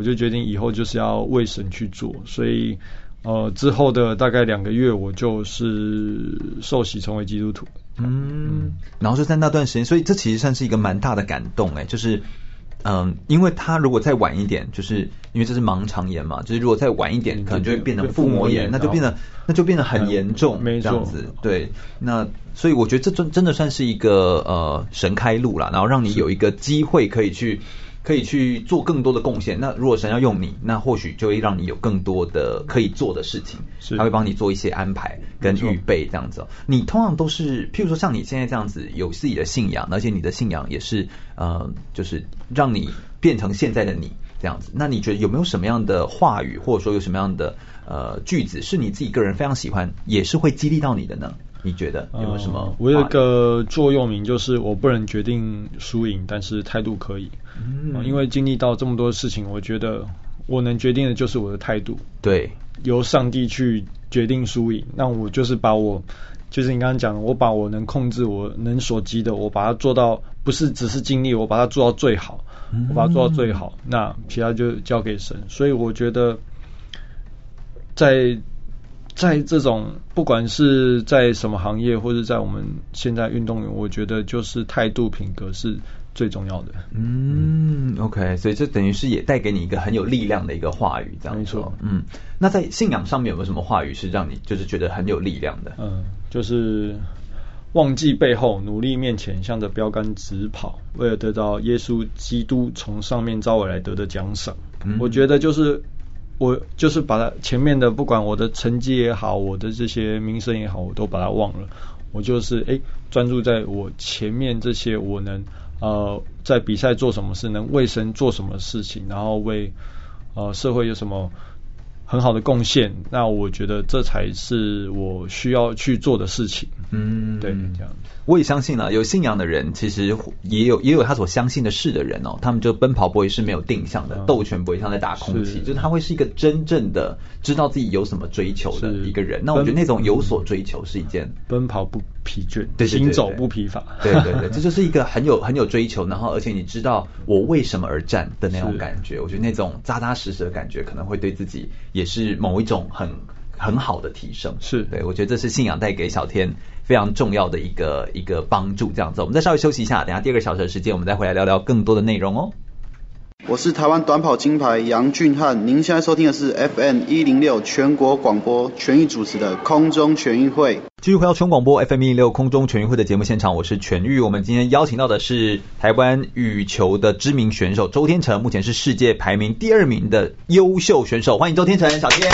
我就决定以后就是要为神去做，所以呃之后的大概两个月，我就是受洗成为基督徒，嗯，然后就在那段时间，所以这其实算是一个蛮大的感动哎，就是。嗯，因为他如果再晚一点，就是因为这是盲肠炎嘛，就是如果再晚一点，可能就会变成腹膜炎，那就变得那就变得很严重，这样子。对，那所以我觉得这真真的算是一个呃神开路了，然后让你有一个机会可以去。可以去做更多的贡献。那如果神要用你，那或许就会让你有更多的可以做的事情。是，他会帮你做一些安排跟预备这样子。你通常都是，譬如说像你现在这样子，有自己的信仰，而且你的信仰也是呃，就是让你变成现在的你。这样子。那你觉得有没有什么样的话语，或者说有什么样的呃句子，是你自己个人非常喜欢，也是会激励到你的呢？你觉得有没有什么、呃？我有一个座右铭，就是我不能决定输赢，但是态度可以。嗯、呃，因为经历到这么多事情，我觉得我能决定的就是我的态度。对，由上帝去决定输赢。那我就是把我，就是你刚刚讲的，我把我能控制、我能所及的，我把它做到，不是只是尽力，我把它做到最好，我把它做到最好。嗯、那其他就交给神。所以我觉得，在。在这种不管是在什么行业，或者在我们现在运动员，我觉得就是态度品格是最重要的。嗯，OK，所以这等于是也带给你一个很有力量的一个话语，这样没错。嗯，那在信仰上面有没有什么话语是让你就是觉得很有力量的？嗯，就是忘记背后，努力面前，向着标杆直跑，为了得到耶稣基督从上面召我来得的奖赏。嗯，我觉得就是。我就是把它前面的，不管我的成绩也好，我的这些名声也好，我都把它忘了。我就是诶，专注在我前面这些，我能呃在比赛做什么事，能为神做什么事情，然后为呃社会有什么。很好的贡献，那我觉得这才是我需要去做的事情。嗯，对，这样。我也相信了，有信仰的人其实也有也有他所相信的事的人哦。他们就奔跑不会是没有定向的，斗拳不会像在打空气，就是他会是一个真正的知道自己有什么追求的一个人。那我觉得那种有所追求是一件奔跑不疲倦，对，行走不疲乏。对对对，这就是一个很有很有追求，然后而且你知道我为什么而战的那种感觉。我觉得那种扎扎实实的感觉，可能会对自己。也是某一种很很好的提升，是对，我觉得这是信仰带给小天非常重要的一个一个帮助。这样子，我们再稍微休息一下，等下第二个小时的时间，我们再回来聊聊更多的内容哦。我是台湾短跑金牌杨俊汉，您现在收听的是 FM 一零六全国广播全域主持的空中全运会。继续回到全广播 FM 一零六空中全运会的节目现场，我是全玉。我们今天邀请到的是台湾羽球的知名选手周天成，目前是世界排名第二名的优秀选手。欢迎周天成，小天，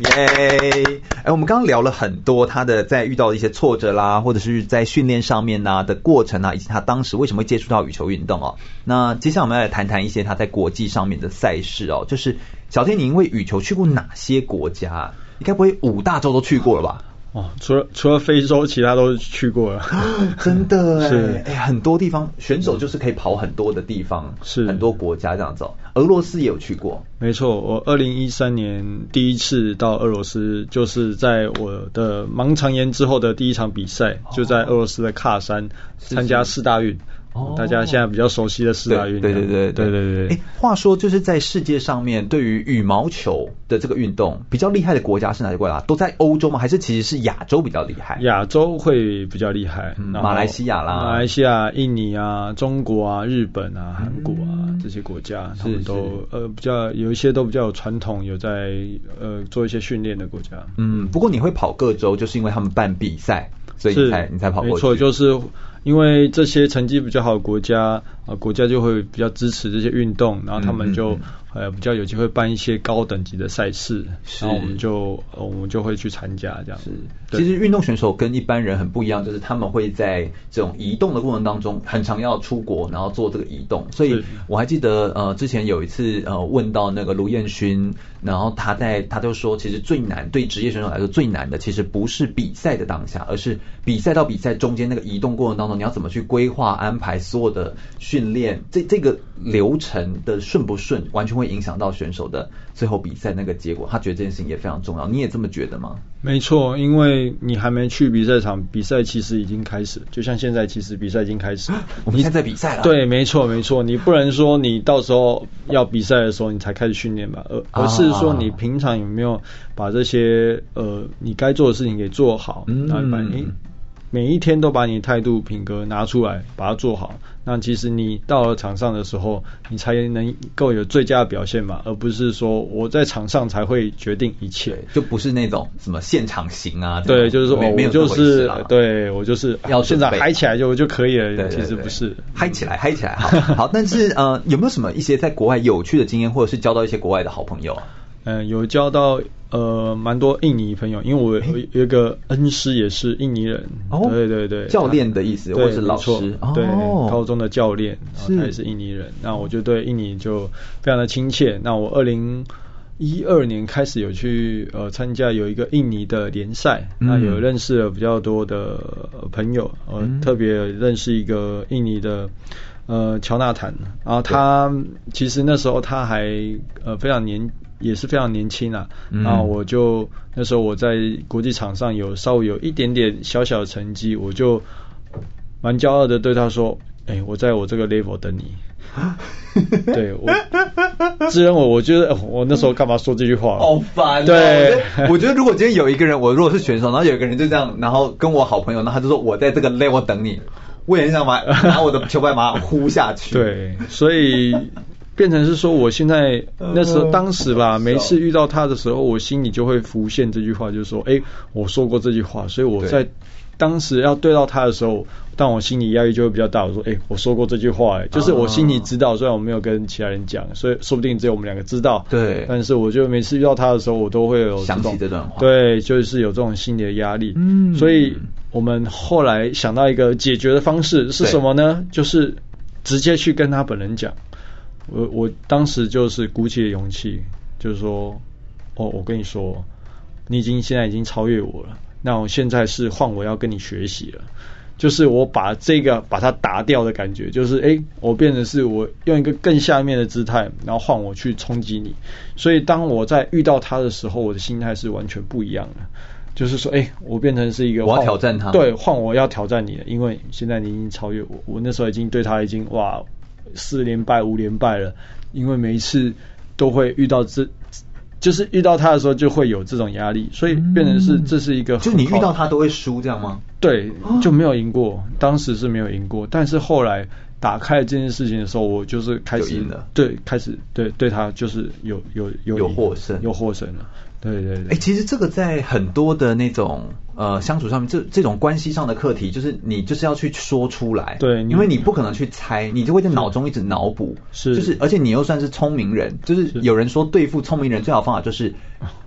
耶！哎，我们刚刚聊了很多他的在遇到的一些挫折啦，或者是在训练上面呐的过程啊，以及他当时为什么会接触到羽球运动哦。那接下来我们要来谈谈一些他在国际上面的赛事哦。就是小天，你因为羽球去过哪些国家？你该不会五大洲都去过了吧？哦，除了除了非洲，其他都去过了。真的 哎哎，很多地方选手就是可以跑很多的地方，是很多国家这样走。俄罗斯也有去过，没错。我二零一三年第一次到俄罗斯，就是在我的盲肠炎之后的第一场比赛，哦、就在俄罗斯的喀山参加四大运。哦，大家现在比较熟悉的四大运，对对对对对对。哎，话说就是在世界上面，对于羽毛球的这个运动比较厉害的国家是哪些国家？都在欧洲吗？还是其实是亚洲比较厉害？亚洲会比较厉害，嗯、马来西亚啦，马来西亚、印尼啊、中国啊、日本啊、韩国啊、嗯、这些国家，他们都呃比较有一些都比较有传统，有在呃做一些训练的国家。嗯，不过你会跑各州，就是因为他们办比赛，所以你才你才跑过去。没错，就是。因为这些成绩比较好的国家啊、呃，国家就会比较支持这些运动，然后他们就。嗯嗯嗯呃，比较有机会办一些高等级的赛事，然后我们就我们就会去参加这样。是，其实运动选手跟一般人很不一样，就是他们会在这种移动的过程当中，很常要出国，然后做这个移动。所以我还记得呃，之前有一次呃问到那个卢彦勋，然后他在他就说，其实最难对职业选手来说最难的，其实不是比赛的当下，而是比赛到比赛中间那个移动过程当中，你要怎么去规划安排所有的训练，这这个流程的顺不顺，完全会。影响到选手的最后比赛那个结果，他觉得这件事情也非常重要。你也这么觉得吗？没错，因为你还没去比赛场，比赛其实已经开始。就像现在，其实比赛已经开始，我们现在在比赛了。对，没错，没错。你不能说你到时候要比赛的时候你才开始训练吧，而而是说你平常有没有把这些呃你该做的事情给做好，嗯，然后把你每一天都把你态度品格拿出来，把它做好。那其实你到了场上的时候，你才能够有最佳的表现嘛，而不是说我在场上才会决定一切，就不是那种什么现场型啊。对，就是说我就是对我就是要现在嗨起来就就可以了。对，其实不是嗨起来，嗨起来好。好，但是呃，有没有什么一些在国外有趣的经验，或者是交到一些国外的好朋友啊？嗯，有交到呃蛮多印尼朋友，因为我有有一个恩师也是印尼人，哦，对对对，教练的意思，或是老师，对，哦、高中的教练，他也是印尼人，那我就对印尼就非常的亲切。那我二零一二年开始有去呃参加有一个印尼的联赛，嗯、那有认识了比较多的朋友，呃，嗯、特别认识一个印尼的。呃，乔纳坦，然后他其实那时候他还呃非常年，也是非常年轻啊。嗯、然后我就那时候我在国际场上有稍微有一点点小小的成绩，我就蛮骄傲的对他说：“哎、欸，我在我这个 level 等你。”对我，自认我，我觉得我那时候干嘛说这句话？好烦、喔。对我，我觉得如果今天有一个人，我如果是选手，然后有一个人就这样，然后跟我好朋友，然后他就说我在这个 level 等你。我也想把拿我的球拍马上呼下去。对，所以变成是说，我现在那时候当时吧，每次遇到他的时候，我心里就会浮现这句话，就是说，哎，我说过这句话，所以我在当时要对到他的时候，但我心里压力就会比较大。我说，哎，我说过这句话，哎，就是我心里知道，虽然我没有跟其他人讲，所以说不定只有我们两个知道。对，但是我就每次遇到他的时候，我都会有想起这段话。对，就是有这种心理的压力。嗯，所以。我们后来想到一个解决的方式是什么呢？就是直接去跟他本人讲。我我当时就是鼓起了勇气，就是说，哦，我跟你说，你已经现在已经超越我了。那我现在是换我要跟你学习了，就是我把这个把它打掉的感觉，就是哎，我变成是我用一个更下面的姿态，然后换我去冲击你。所以当我在遇到他的时候，我的心态是完全不一样的。就是说，哎、欸，我变成是一个，我要挑战他，对，换我要挑战你了，因为现在你已经超越我，我那时候已经对他已经哇四连败五连败了，因为每一次都会遇到这，就是遇到他的时候就会有这种压力，所以变成是这是一个，就你遇到他都会输这样吗？对，就没有赢过，当时是没有赢过，但是后来打开这件事情的时候，我就是开始对，开始对对他就是有有有有获胜，有获胜了。对对对，哎，其实这个在很多的那种呃相处上面，这这种关系上的课题，就是你就是要去说出来，对，因为你不可能去猜，你就会在脑中一直脑补，是，就是而且你又算是聪明人，就是有人说对付聪明人最好方法就是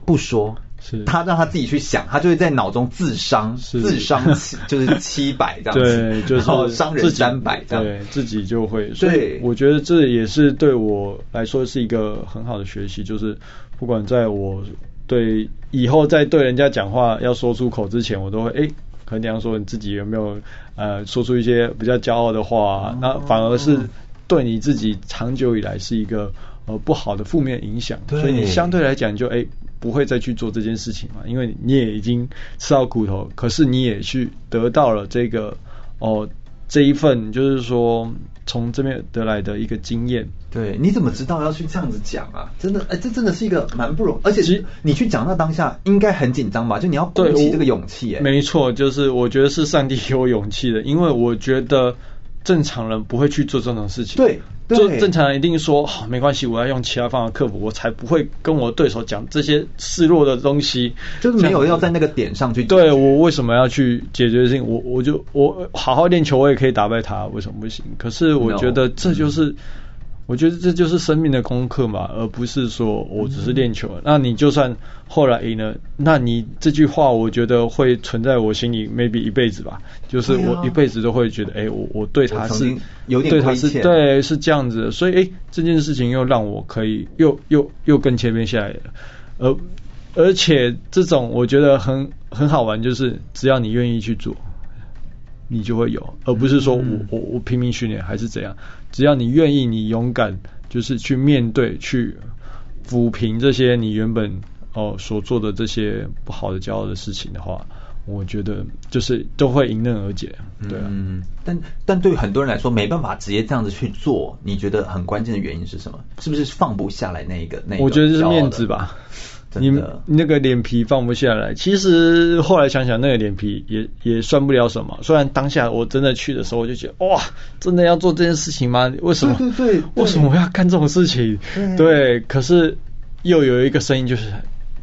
不说，是，他让他自己去想，他就会在脑中自伤，自伤七 就是七百这样子，对，就是伤人三百这样，对，自己就会，所以我觉得这也是对我来说是一个很好的学习，就是不管在我。对，以后在对人家讲话要说出口之前，我都会哎，衡量说你自己有没有呃说出一些比较骄傲的话，哦、那反而是对你自己长久以来是一个呃不好的负面影响，所以你相对来讲就哎不会再去做这件事情嘛，因为你也已经吃到苦头，可是你也去得到了这个哦。这一份就是说从这边得来的一个经验。对，你怎么知道要去这样子讲啊？真的，哎，这真的是一个蛮不容易，而且其实你去讲那当下应该很紧张吧？就你要鼓起这个勇气，欸，没错，就是我觉得是上帝给我勇气的，因为我觉得正常人不会去做这种事情。对。就正常人一定说好，没关系，我要用其他方法克服，我才不会跟我对手讲这些示弱的东西。就是没有要在那个点上去。对，我为什么要去解决事情？我我就我好好练球，我也可以打败他，为什么不行？可是我觉得这就是。No. 我觉得这就是生命的功课嘛，而不是说我只是练球。嗯、那你就算后来赢了，那你这句话我觉得会存在我心里，maybe 一辈子吧。就是我一辈子都会觉得，哎、欸，我我对他是有点对他是对是这样子的。所以，哎、欸，这件事情又让我可以又又又更前面下来了。而而且这种我觉得很很好玩，就是只要你愿意去做。你就会有，而不是说我我我拼命训练还是怎样，只要你愿意，你勇敢，就是去面对，去抚平这些你原本哦所做的这些不好的、骄傲的事情的话，我觉得就是都会迎刃而解，对啊。嗯，但但对于很多人来说，没办法直接这样子去做，你觉得很关键的原因是什么？是不是放不下来那一个？那个、我觉得就是面子吧。你那个脸皮放不下来，其实后来想想，那个脸皮也也算不了什么。虽然当下我真的去的时候，我就觉得哇，真的要做这件事情吗？为什么？对对对，为什么我要干这种事情？对，对，可是又有一个声音，就是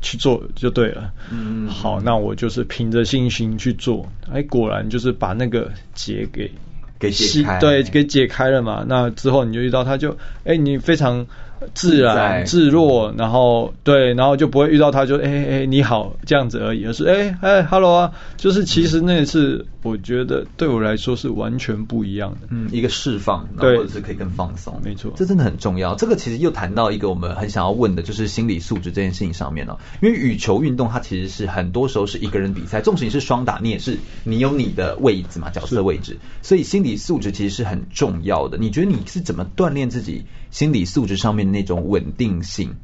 去做就对了。嗯，好，那我就是凭着信心去做。哎，果然就是把那个结给给解开，对，给解开了嘛。那之后你就遇到他就，就哎，你非常。自然自若，然后对，然后就不会遇到他就哎哎你好这样子而已，而是哎哎 hello 啊，就是其实那次我觉得对我来说是完全不一样的，嗯，一个释放，对，或者是可以更放松，没错，这真的很重要。这个其实又谈到一个我们很想要问的，就是心理素质这件事情上面了。因为羽球运动它其实是很多时候是一个人比赛，纵使你是双打，你也是你有你的位置嘛，角色位置，所以心理素质其实是很重要的。你觉得你是怎么锻炼自己心理素质上面的那种稳定性，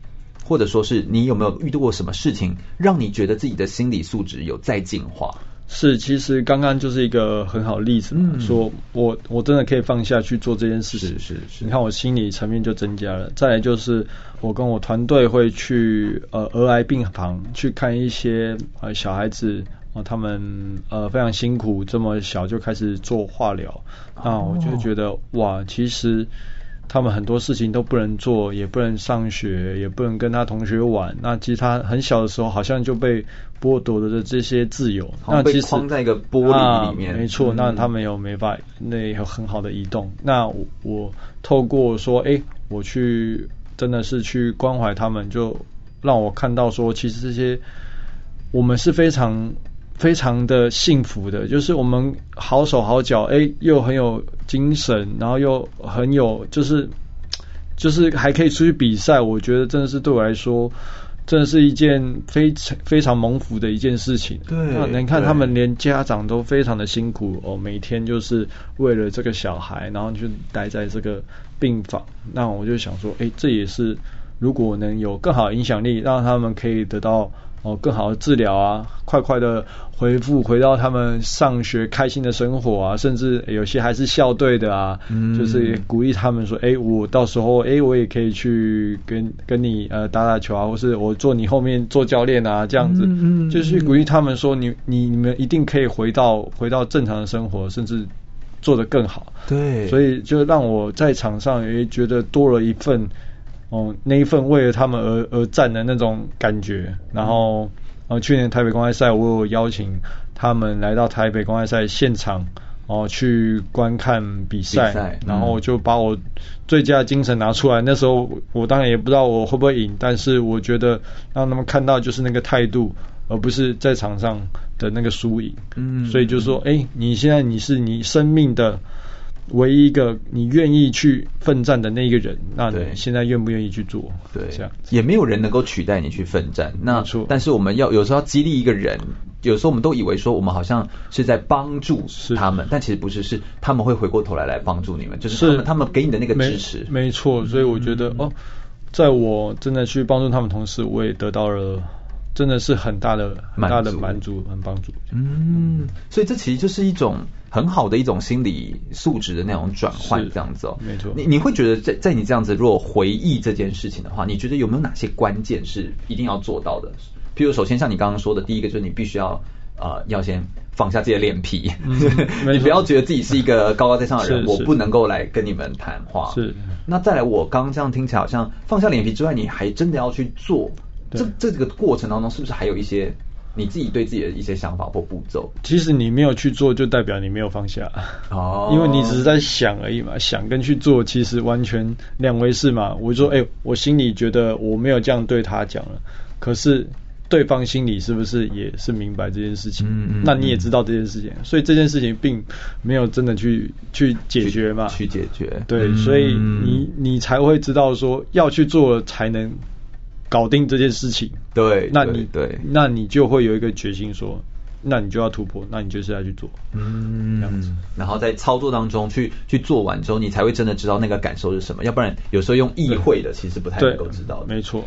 或者说是你有没有遇到过什么事情，让你觉得自己的心理素质有在进化？是，其实刚刚就是一个很好的例子，嗯、说我我真的可以放下去做这件事情。是是是，你看我心理层面就增加了。再来就是我跟我团队会去呃儿癌病房去看一些呃小孩子啊、呃，他们呃非常辛苦，这么小就开始做化疗，那我就觉得哇，其实。他们很多事情都不能做，也不能上学，也不能跟他同学玩。那其实他很小的时候，好像就被剥夺了的这些自由。那其实框在一个玻璃里面，没错。那他们有没法，那有很好的移动。那我，我透过说，哎，我去真的是去关怀他们，就让我看到说，其实这些我们是非常。非常的幸福的，就是我们好手好脚，哎，又很有精神，然后又很有，就是就是还可以出去比赛。我觉得真的是对我来说，真的是一件非常非常蒙福的一件事情。对，那你看他们连家长都非常的辛苦哦，每天就是为了这个小孩，然后就待在这个病房。那我就想说，哎，这也是如果能有更好的影响力，让他们可以得到。哦，更好的治疗啊，快快的恢复，回到他们上学开心的生活啊，甚至有些还是校队的啊，嗯，就是鼓励他们说，哎，我到时候，哎，我也可以去跟跟你呃打打球啊，或是我坐你后面做教练啊，这样子，嗯，嗯，就是鼓励他们说，你你你们一定可以回到回到正常的生活，甚至做得更好。对，所以就让我在场上也觉得多了一份。哦，那一份为了他们而而战的那种感觉，然后，呃，去年台北公开赛，我有邀请他们来到台北公开赛现场，哦，去观看比赛，然后就把我最佳精神拿出来。那时候我当然也不知道我会不会赢，但是我觉得让他们看到就是那个态度，而不是在场上的那个输赢。嗯，所以就说，哎，你现在你是你生命的。唯一一个你愿意去奋战的那一个人，那你现在愿不愿意去做？对，这样也没有人能够取代你去奋战。那但是我们要有时候要激励一个人，有时候我们都以为说我们好像是在帮助他们，但其实不是，是他们会回过头来来帮助你们，就是他们他们给你的那个支持。没错，所以我觉得、嗯、哦，在我真的去帮助他们同时，我也得到了。真的是很大的、很大的满足、很帮助。嗯，所以这其实就是一种很好的一种心理素质的那种转换，这样子哦。没错。你你会觉得在在你这样子如果回忆这件事情的话，你觉得有没有哪些关键是一定要做到的？譬如首先像你刚刚说的，第一个就是你必须要呃要先放下自己的脸皮，嗯、你不要觉得自己是一个高高在上的人，我不能够来跟你们谈话。是。那再来，我刚刚这样听起来好像放下脸皮之外，你还真的要去做。这这个过程当中，是不是还有一些你自己对自己的一些想法或步骤？其实你没有去做，就代表你没有放下哦，因为你只是在想而已嘛，想跟去做其实完全两回事嘛。我就说，哎，我心里觉得我没有这样对他讲了，可是对方心里是不是也是明白这件事情？嗯嗯，那你也知道这件事情，所以这件事情并没有真的去去解决嘛，去，去解决。对，嗯、所以你你才会知道说要去做才能。搞定这件事情，对，那你对，那你就会有一个决心说，那你就要突破，那你就是要去做，嗯，这样子，然后在操作当中去去做完之后，你才会真的知道那个感受是什么，要不然有时候用意会的，其实不太能够知道的。没错，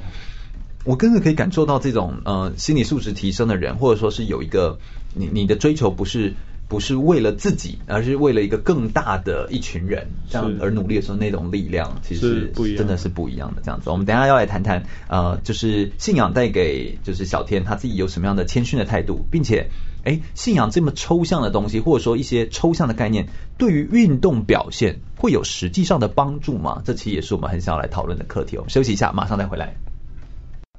我真的可以感受到这种呃心理素质提升的人，或者说是有一个你你的追求不是。不是为了自己，而是为了一个更大的一群人这样而努力的时候，那种力量其实真的是不一样的。这样子，我们等一下要来谈谈，呃，就是信仰带给就是小天他自己有什么样的谦逊的态度，并且，哎，信仰这么抽象的东西，或者说一些抽象的概念，对于运动表现会有实际上的帮助吗？这其实也是我们很想要来讨论的课题。我们休息一下，马上再回来。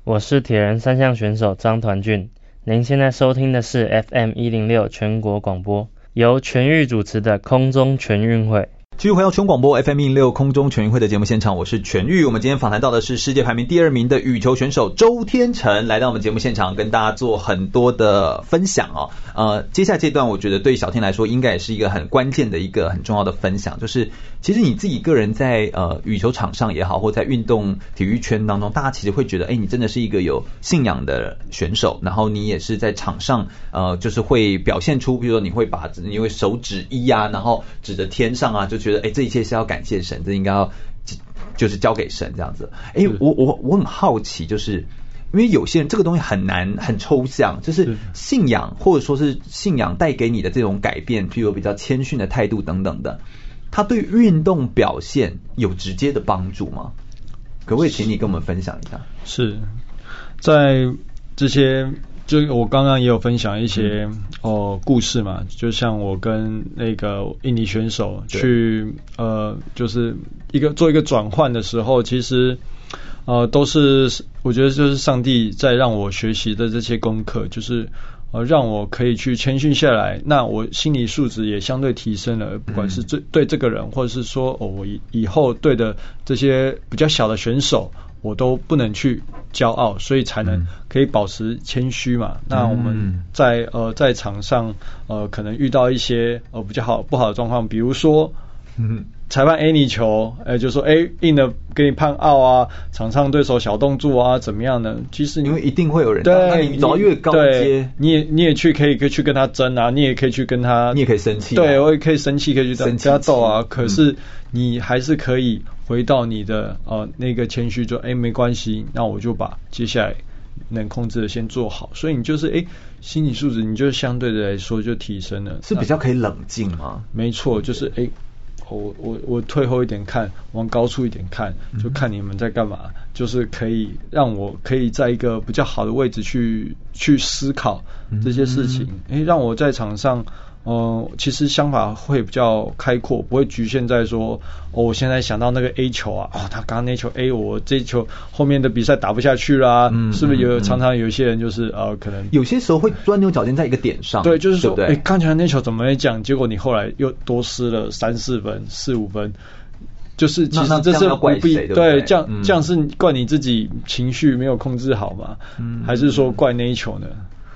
我是铁人三项选手张团俊。您现在收听的是 FM 一零六全国广播，由全域主持的空中全运会。继续回到全广播 FM 一六空中全运会的节目现场，我是全玉。我们今天访谈到的是世界排名第二名的羽球选手周天成，来到我们节目现场跟大家做很多的分享哦。呃，接下来这段我觉得对小天来说应该也是一个很关键的一个很重要的分享，就是其实你自己个人在呃羽球场上也好，或在运动体育圈当中，大家其实会觉得，哎，你真的是一个有信仰的选手，然后你也是在场上呃，就是会表现出，比如说你会把你会手指一呀，然后指着天上啊，就。觉得哎，这一切是要感谢神，这应该要就是交给神这样子。哎，我我我很好奇，就是因为有些人这个东西很难很抽象，就是信仰或者说是信仰带给你的这种改变，譬如比较谦逊的态度等等的，它对运动表现有直接的帮助吗？可不可以请你跟我们分享一下？是在这些。就我刚刚也有分享一些哦故事嘛，就像我跟那个印尼选手去呃，就是一个做一个转换的时候，其实呃都是我觉得就是上帝在让我学习的这些功课，就是呃让我可以去谦逊下来，那我心理素质也相对提升了，不管是对对这个人，或者是说哦我以以后对的这些比较小的选手。我都不能去骄傲，所以才能可以保持谦虚嘛。嗯、那我们在呃在场上呃可能遇到一些呃比较好不好的状况，比如说，嗯，裁判 A 你球，哎、呃、就说哎硬的给你判 out 啊，场上对手小动作啊怎么样呢？其实你因为一定会有人，对，你走越高阶，你也你也去可以可以去跟他争啊，你也可以去跟他，你也可以生气，对我也可以生气，可以去跟他斗啊。可是、嗯、你还是可以。回到你的呃那个谦虚，就哎没关系，那我就把接下来能控制的先做好。所以你就是哎心理素质，你就相对的来说就提升了，是比较可以冷静吗？没错，就是哎我我我退后一点看，往高处一点看，就看你们在干嘛，嗯、就是可以让我可以在一个比较好的位置去去思考这些事情，诶、嗯、让我在场上。嗯，其实想法会比较开阔，不会局限在说，哦，我现在想到那个 A 球啊，哦，他刚刚那球 A，我这球后面的比赛打不下去啦，嗯，是不是有常常有一些人就是呃，可能有些时候会钻牛角尖在一个点上，对，就是说，哎，刚才那球怎么没讲？结果你后来又多失了三四分、四五分，就是其实这是不必对，对，这样这样是怪你自己情绪没有控制好吗？嗯，还是说怪那一球呢？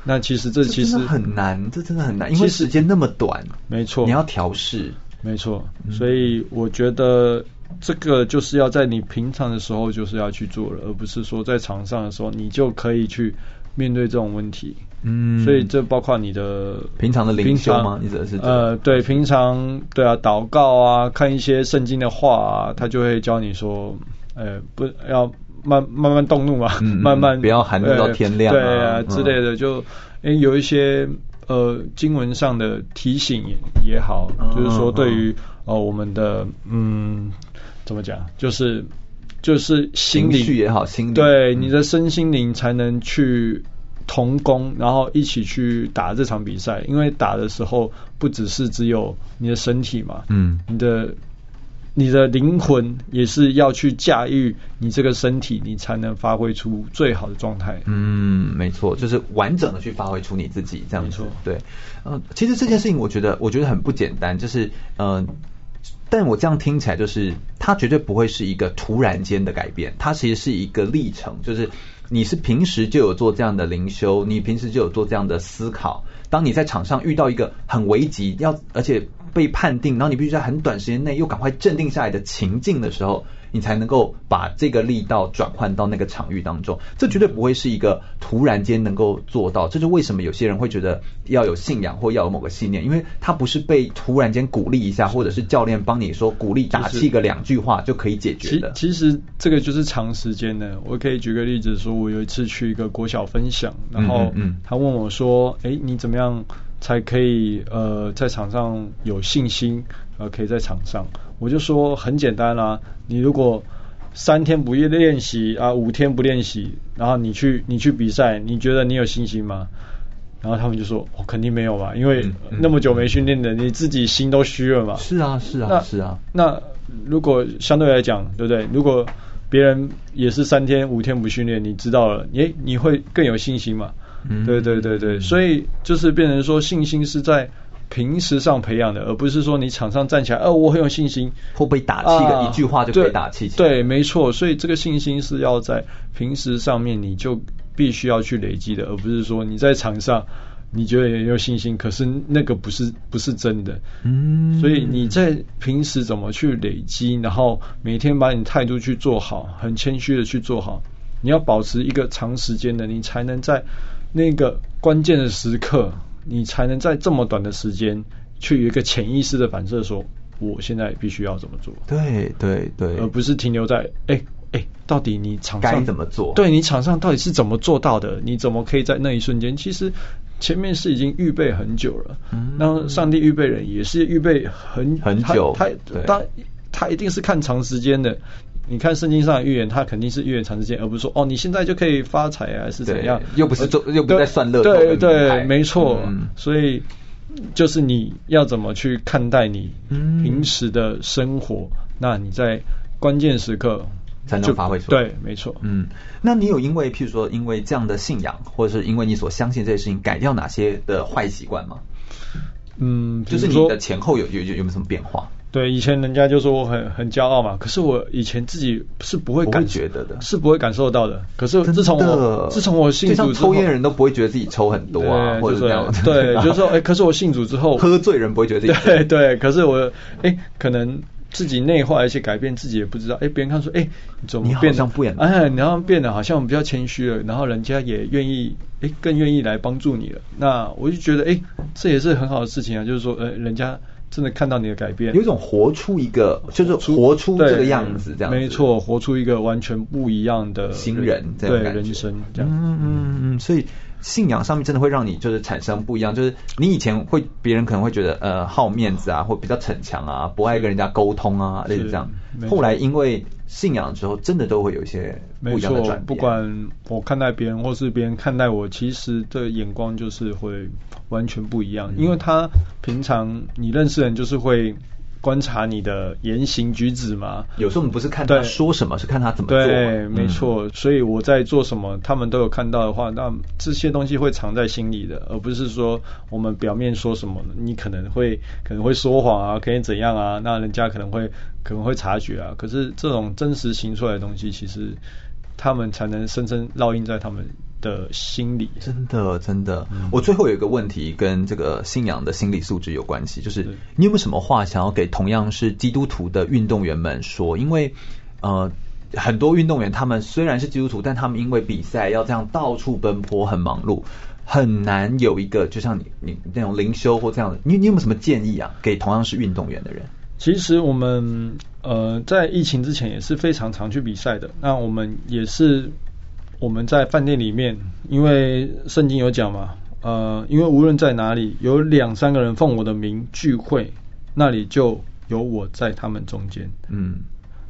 那其实这其实很难，这真的很难，因为时间那么短，没错，你要调试，没错，所以我觉得这个就是要在你平常的时候就是要去做了，而不是说在场上的时候你就可以去面对这种问题。嗯，所以这包括你的平常的灵修吗？你指的是呃，对，平常对啊，祷告啊，看一些圣经的话啊，他就会教你说，呃，不要。慢慢慢动怒嘛，嗯、慢慢不要含怒到天亮，啊，对啊之类的，就诶、欸、有一些呃经文上的提醒也也好，嗯、就是说对于呃我们的嗯怎么讲，就是就是心理也好，心灵对你的身心灵才能去同工，然后一起去打这场比赛，因为打的时候不只是只有你的身体嘛，嗯，你的。你的灵魂也是要去驾驭你这个身体，你才能发挥出最好的状态。嗯，没错，就是完整的去发挥出你自己这样子。对，呃，其实这件事情我觉得，我觉得很不简单，就是呃，但我这样听起来，就是它绝对不会是一个突然间的改变，它其实是一个历程，就是你是平时就有做这样的灵修，你平时就有做这样的思考，当你在场上遇到一个很危急，要而且。被判定，然后你必须在很短时间内又赶快镇定下来的情境的时候，你才能够把这个力道转换到那个场域当中。这绝对不会是一个突然间能够做到。这是为什么有些人会觉得要有信仰或要有某个信念，因为他不是被突然间鼓励一下，或者是教练帮你说鼓励打气个两句话就可以解决的。其实这个就是长时间的。我可以举个例子说，我有一次去一个国小分享，然后他问我说：“哎，你怎么样？”才可以呃在场上有信心呃可以在场上，我就说很简单啦、啊，你如果三天不练练习啊五天不练习，然后你去你去比赛，你觉得你有信心吗？然后他们就说我、哦、肯定没有吧，因为那么久没训练的，你自己心都虚了嘛。是啊是啊那是啊。那如果相对来讲，对不对？如果别人也是三天五天不训练，你知道了，诶你会更有信心嘛？对对对对，所以就是变成说信心是在平时上培养的，而不是说你场上站起来，哦，我很有信心，会被打气的、啊、一句话就可以打气。对，没错，所以这个信心是要在平时上面你就必须要去累积的，而不是说你在场上你觉得很有信心，可是那个不是不是真的。嗯，所以你在平时怎么去累积，然后每天把你态度去做好，很谦虚的去做好，你要保持一个长时间的，你才能在那个关键的时刻。你才能在这么短的时间，去有一个潜意识的反射，说我现在必须要怎么做？对对对，而不是停留在哎哎，到底你场上该怎么做？对，你场上到底是怎么做到的？你怎么可以在那一瞬间？其实前面是已经预备很久了。嗯，那上帝预备人也是预备很很久，他他他一定是看长时间的。你看圣经上的预言，它肯定是预言长时间，而不是说哦，你现在就可以发财啊，还是怎样？又不是做，又不是在算乐。对对，没错。嗯、所以就是你要怎么去看待你平时的生活？嗯、那你在关键时刻才能发挥出来。对，没错。嗯，那你有因为譬如说，因为这样的信仰，或者是因为你所相信这些事情，改掉哪些的坏习惯吗？嗯，就是你的前后有有有有没有什么变化？对，以前人家就说我很很骄傲嘛，可是我以前自己是不会感觉得的，是不会感受到的。可是自从我自从我信主之后，抽烟人都不会觉得自己抽很多啊，或者这样。对，就是说，哎，可是我信主之后，喝醉人不会觉得自己对对，可是我哎，可能自己内化一些改变，自己也不知道。哎，别人看说，哎，你怎么变得不一样？哎，你好像变得好像比较谦虚了，然后人家也愿意，哎，更愿意来帮助你了。那我就觉得，哎，这也是很好的事情啊，就是说，呃，人家。真的看到你的改变，有一种活出一个，就是活出这个样子，这样没错，活出一个完全不一样的新人，对人生这样。嗯嗯嗯，所以信仰上面真的会让你就是产生不一样，就是你以前会别人可能会觉得呃好面子啊，或比较逞强啊，不爱跟人家沟通啊，类似这样。后来因为信仰之后，真的都会有一些不一样的转变。不管我看待别人，或是别人看待我，其实的眼光就是会。完全不一样，因为他平常你认识人就是会观察你的言行举止嘛。有时候我们不是看他说什么，是看他怎么做。对，没错。嗯、所以我在做什么，他们都有看到的话，那这些东西会藏在心里的，而不是说我们表面说什么，你可能会可能会说谎啊，可以怎样啊？那人家可能会可能会察觉啊。可是这种真实行出来的东西，其实他们才能深深烙印在他们。的心理，真的真的，嗯、我最后有一个问题跟这个信仰的心理素质有关系，就是你有没有什么话想要给同样是基督徒的运动员们说？因为呃，很多运动员他们虽然是基督徒，但他们因为比赛要这样到处奔波，很忙碌，很难有一个就像你你那种灵修或这样的。你你有没有什么建议啊？给同样是运动员的人？其实我们呃在疫情之前也是非常常去比赛的，那我们也是。我们在饭店里面，因为圣经有讲嘛，呃，因为无论在哪里有两三个人奉我的名聚会，那里就有我在他们中间。嗯，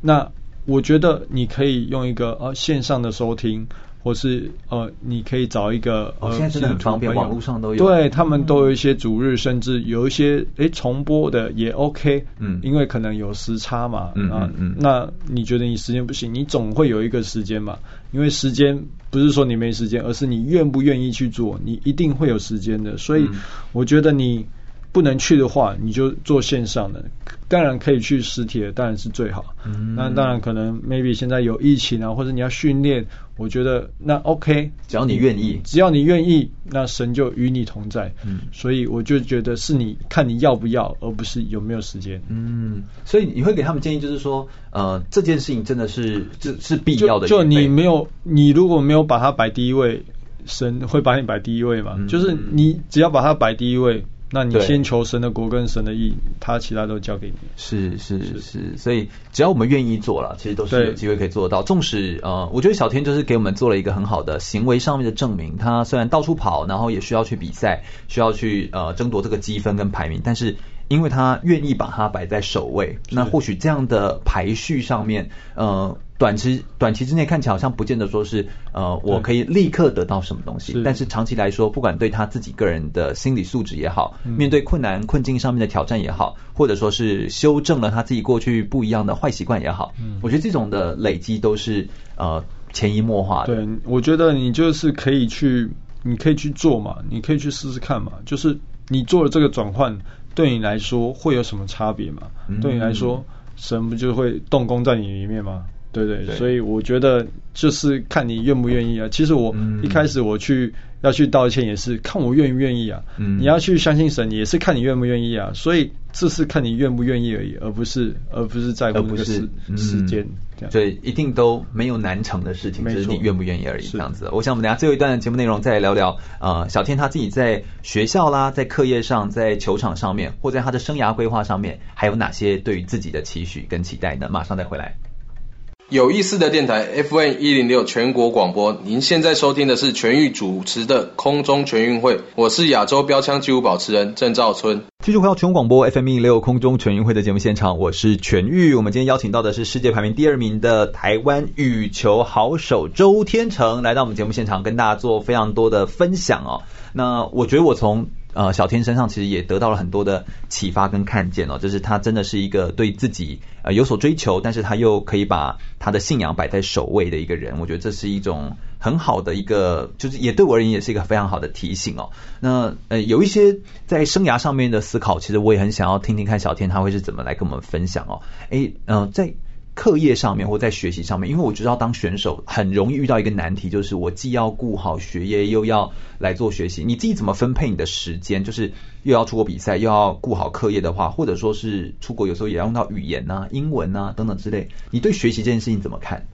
那我觉得你可以用一个呃线上的收听。或是呃，你可以找一个呃，现在真的很方便，网络上都有，对他们都有一些主日，甚至有一些诶重播的也 OK，嗯，因为可能有时差嘛，嗯嗯嗯，那你觉得你时间不行，你总会有一个时间嘛，因为时间不是说你没时间，而是你愿不愿意去做，你一定会有时间的，所以我觉得你。不能去的话，你就做线上的。当然可以去实体的，当然是最好。嗯，那当然可能 maybe 现在有疫情啊，或者你要训练，我觉得那 OK，只要你愿意，只要你愿意，那神就与你同在。嗯，所以我就觉得是你看你要不要，而不是有没有时间。嗯，所以你会给他们建议，就是说，呃，这件事情真的是是是必要的。就你没有，你如果没有把它摆第一位，神会把你摆第一位嘛？嗯，就是你只要把它摆第一位。那你先求神的国跟神的意，他其他都交给你。是是是，是，所以只要我们愿意做了，其实都是有机会可以做得到。纵使呃，我觉得小天就是给我们做了一个很好的行为上面的证明。他虽然到处跑，然后也需要去比赛，需要去呃争夺这个积分跟排名，但是。因为他愿意把它摆在首位，那或许这样的排序上面，呃，短期短期之内看起来好像不见得说是呃，我可以立刻得到什么东西，但是长期来说，不管对他自己个人的心理素质也好，嗯、面对困难困境上面的挑战也好，或者说是修正了他自己过去不一样的坏习惯也好，嗯、我觉得这种的累积都是呃潜移默化的。对，我觉得你就是可以去，你可以去做嘛，你可以去试试看嘛，就是。你做了这个转换，对你来说会有什么差别吗？嗯、对你来说，神不就会动工在你里面吗？对对，对，所以我觉得就是看你愿不愿意啊。其实我一开始我去要去道歉，也是看我愿不愿意啊。嗯，你要去相信神，也是看你愿不愿意啊。所以这是看你愿不愿意而已，而不是而不是在乎那个时时间。所以一定都没有难成的事情，只是你愿不愿意而已。这样子，我想我们等下最后一段的节目内容再来聊聊。呃，小天他自己在学校啦，在课业上，在球场上面，或在他的生涯规划上面，还有哪些对于自己的期许跟期待呢？马上再回来。有意思的电台 FM 一零六全国广播，您现在收听的是全域主持的空中全运会，我是亚洲标枪纪录保持人郑兆春。继续回到全广播 FM 一零六空中全运会的节目现场，我是全域。我们今天邀请到的是世界排名第二名的台湾羽球好手周天成，来到我们节目现场，跟大家做非常多的分享哦。那我觉得我从呃，小天身上其实也得到了很多的启发跟看见哦，就是他真的是一个对自己呃有所追求，但是他又可以把他的信仰摆在首位的一个人。我觉得这是一种很好的一个，就是也对我而言也是一个非常好的提醒哦。那呃，有一些在生涯上面的思考，其实我也很想要听听看小天他会是怎么来跟我们分享哦。诶，嗯、呃，在。课业上面或在学习上面，因为我知道当选手很容易遇到一个难题，就是我既要顾好学业，又要来做学习。你自己怎么分配你的时间？就是又要出国比赛，又要顾好课业的话，或者说是出国有时候也要用到语言啊、英文啊等等之类。你对学习这件事情怎么看？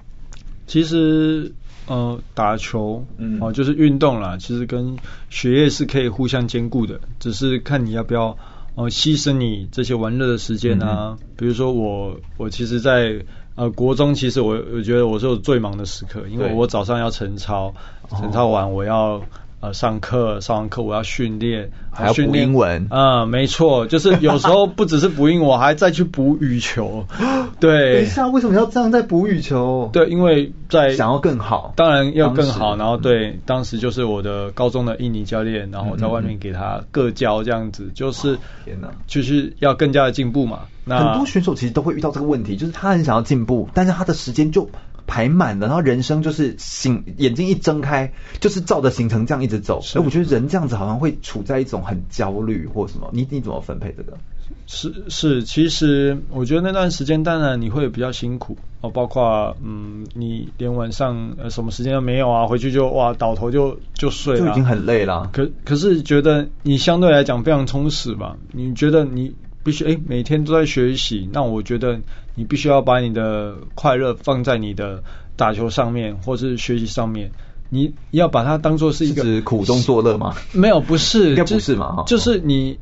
其实呃，打球嗯哦，就是运动啦，其实跟学业是可以互相兼顾的，只是看你要不要。哦，牺牲你这些玩乐的时间啊，嗯、比如说我，我其实在，在呃国中，其实我我觉得我是我最忙的时刻，因为我早上要晨操，晨操完我要。呃，上课上完课我要训练，还要补英文。啊、嗯，没错，就是有时候不只是补英文，我还再去补羽球。对，等一下，为什么要这样再补羽球？对，因为在想要更好，当然要更好。然后对、嗯，当时就是我的高中的印尼教练，然后我在外面给他各教这样子，嗯、就是天哪，就是要更加的进步嘛。那很多选手其实都会遇到这个问题，就是他很想要进步，但是他的时间就。排满了，然后人生就是醒，眼睛一睁开就是照着行程这样一直走。所以我觉得人这样子好像会处在一种很焦虑或什么。你你怎么分配这个？是是，其实我觉得那段时间当然你会比较辛苦哦，包括嗯，你连晚上呃什么时间都没有啊，回去就哇倒头就就睡了，就已经很累了。可可是觉得你相对来讲非常充实吧？你觉得你？必须哎，每天都在学习。那我觉得你必须要把你的快乐放在你的打球上面，或是学习上面。你要把它当做是一个是苦中作乐吗？没有，不是，应该不是嘛？就是你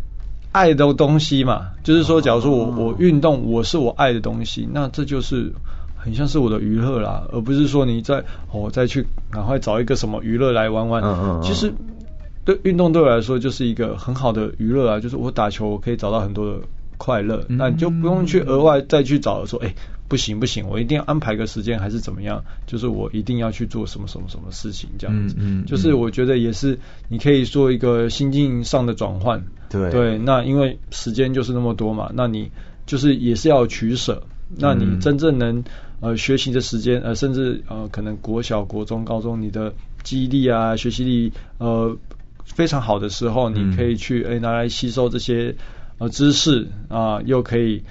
爱的东西嘛。就是说，假如说我我运动，我是我爱的东西，那这就是很像是我的娱乐啦，而不是说你在哦再去赶快找一个什么娱乐来玩玩。嗯嗯。其实。对运动对我来说就是一个很好的娱乐啊，就是我打球我可以找到很多的快乐，那你就不用去额外再去找说，哎，不行不行，我一定要安排个时间还是怎么样，就是我一定要去做什么什么什么事情这样子，嗯，就是我觉得也是你可以做一个心境上的转换，对。对，那因为时间就是那么多嘛，那你就是也是要取舍，那你真正能呃学习的时间呃甚至呃可能国小国中高中你的记忆力啊学习力呃。非常好的时候，你可以去哎、欸、拿来吸收这些呃知识啊，又可以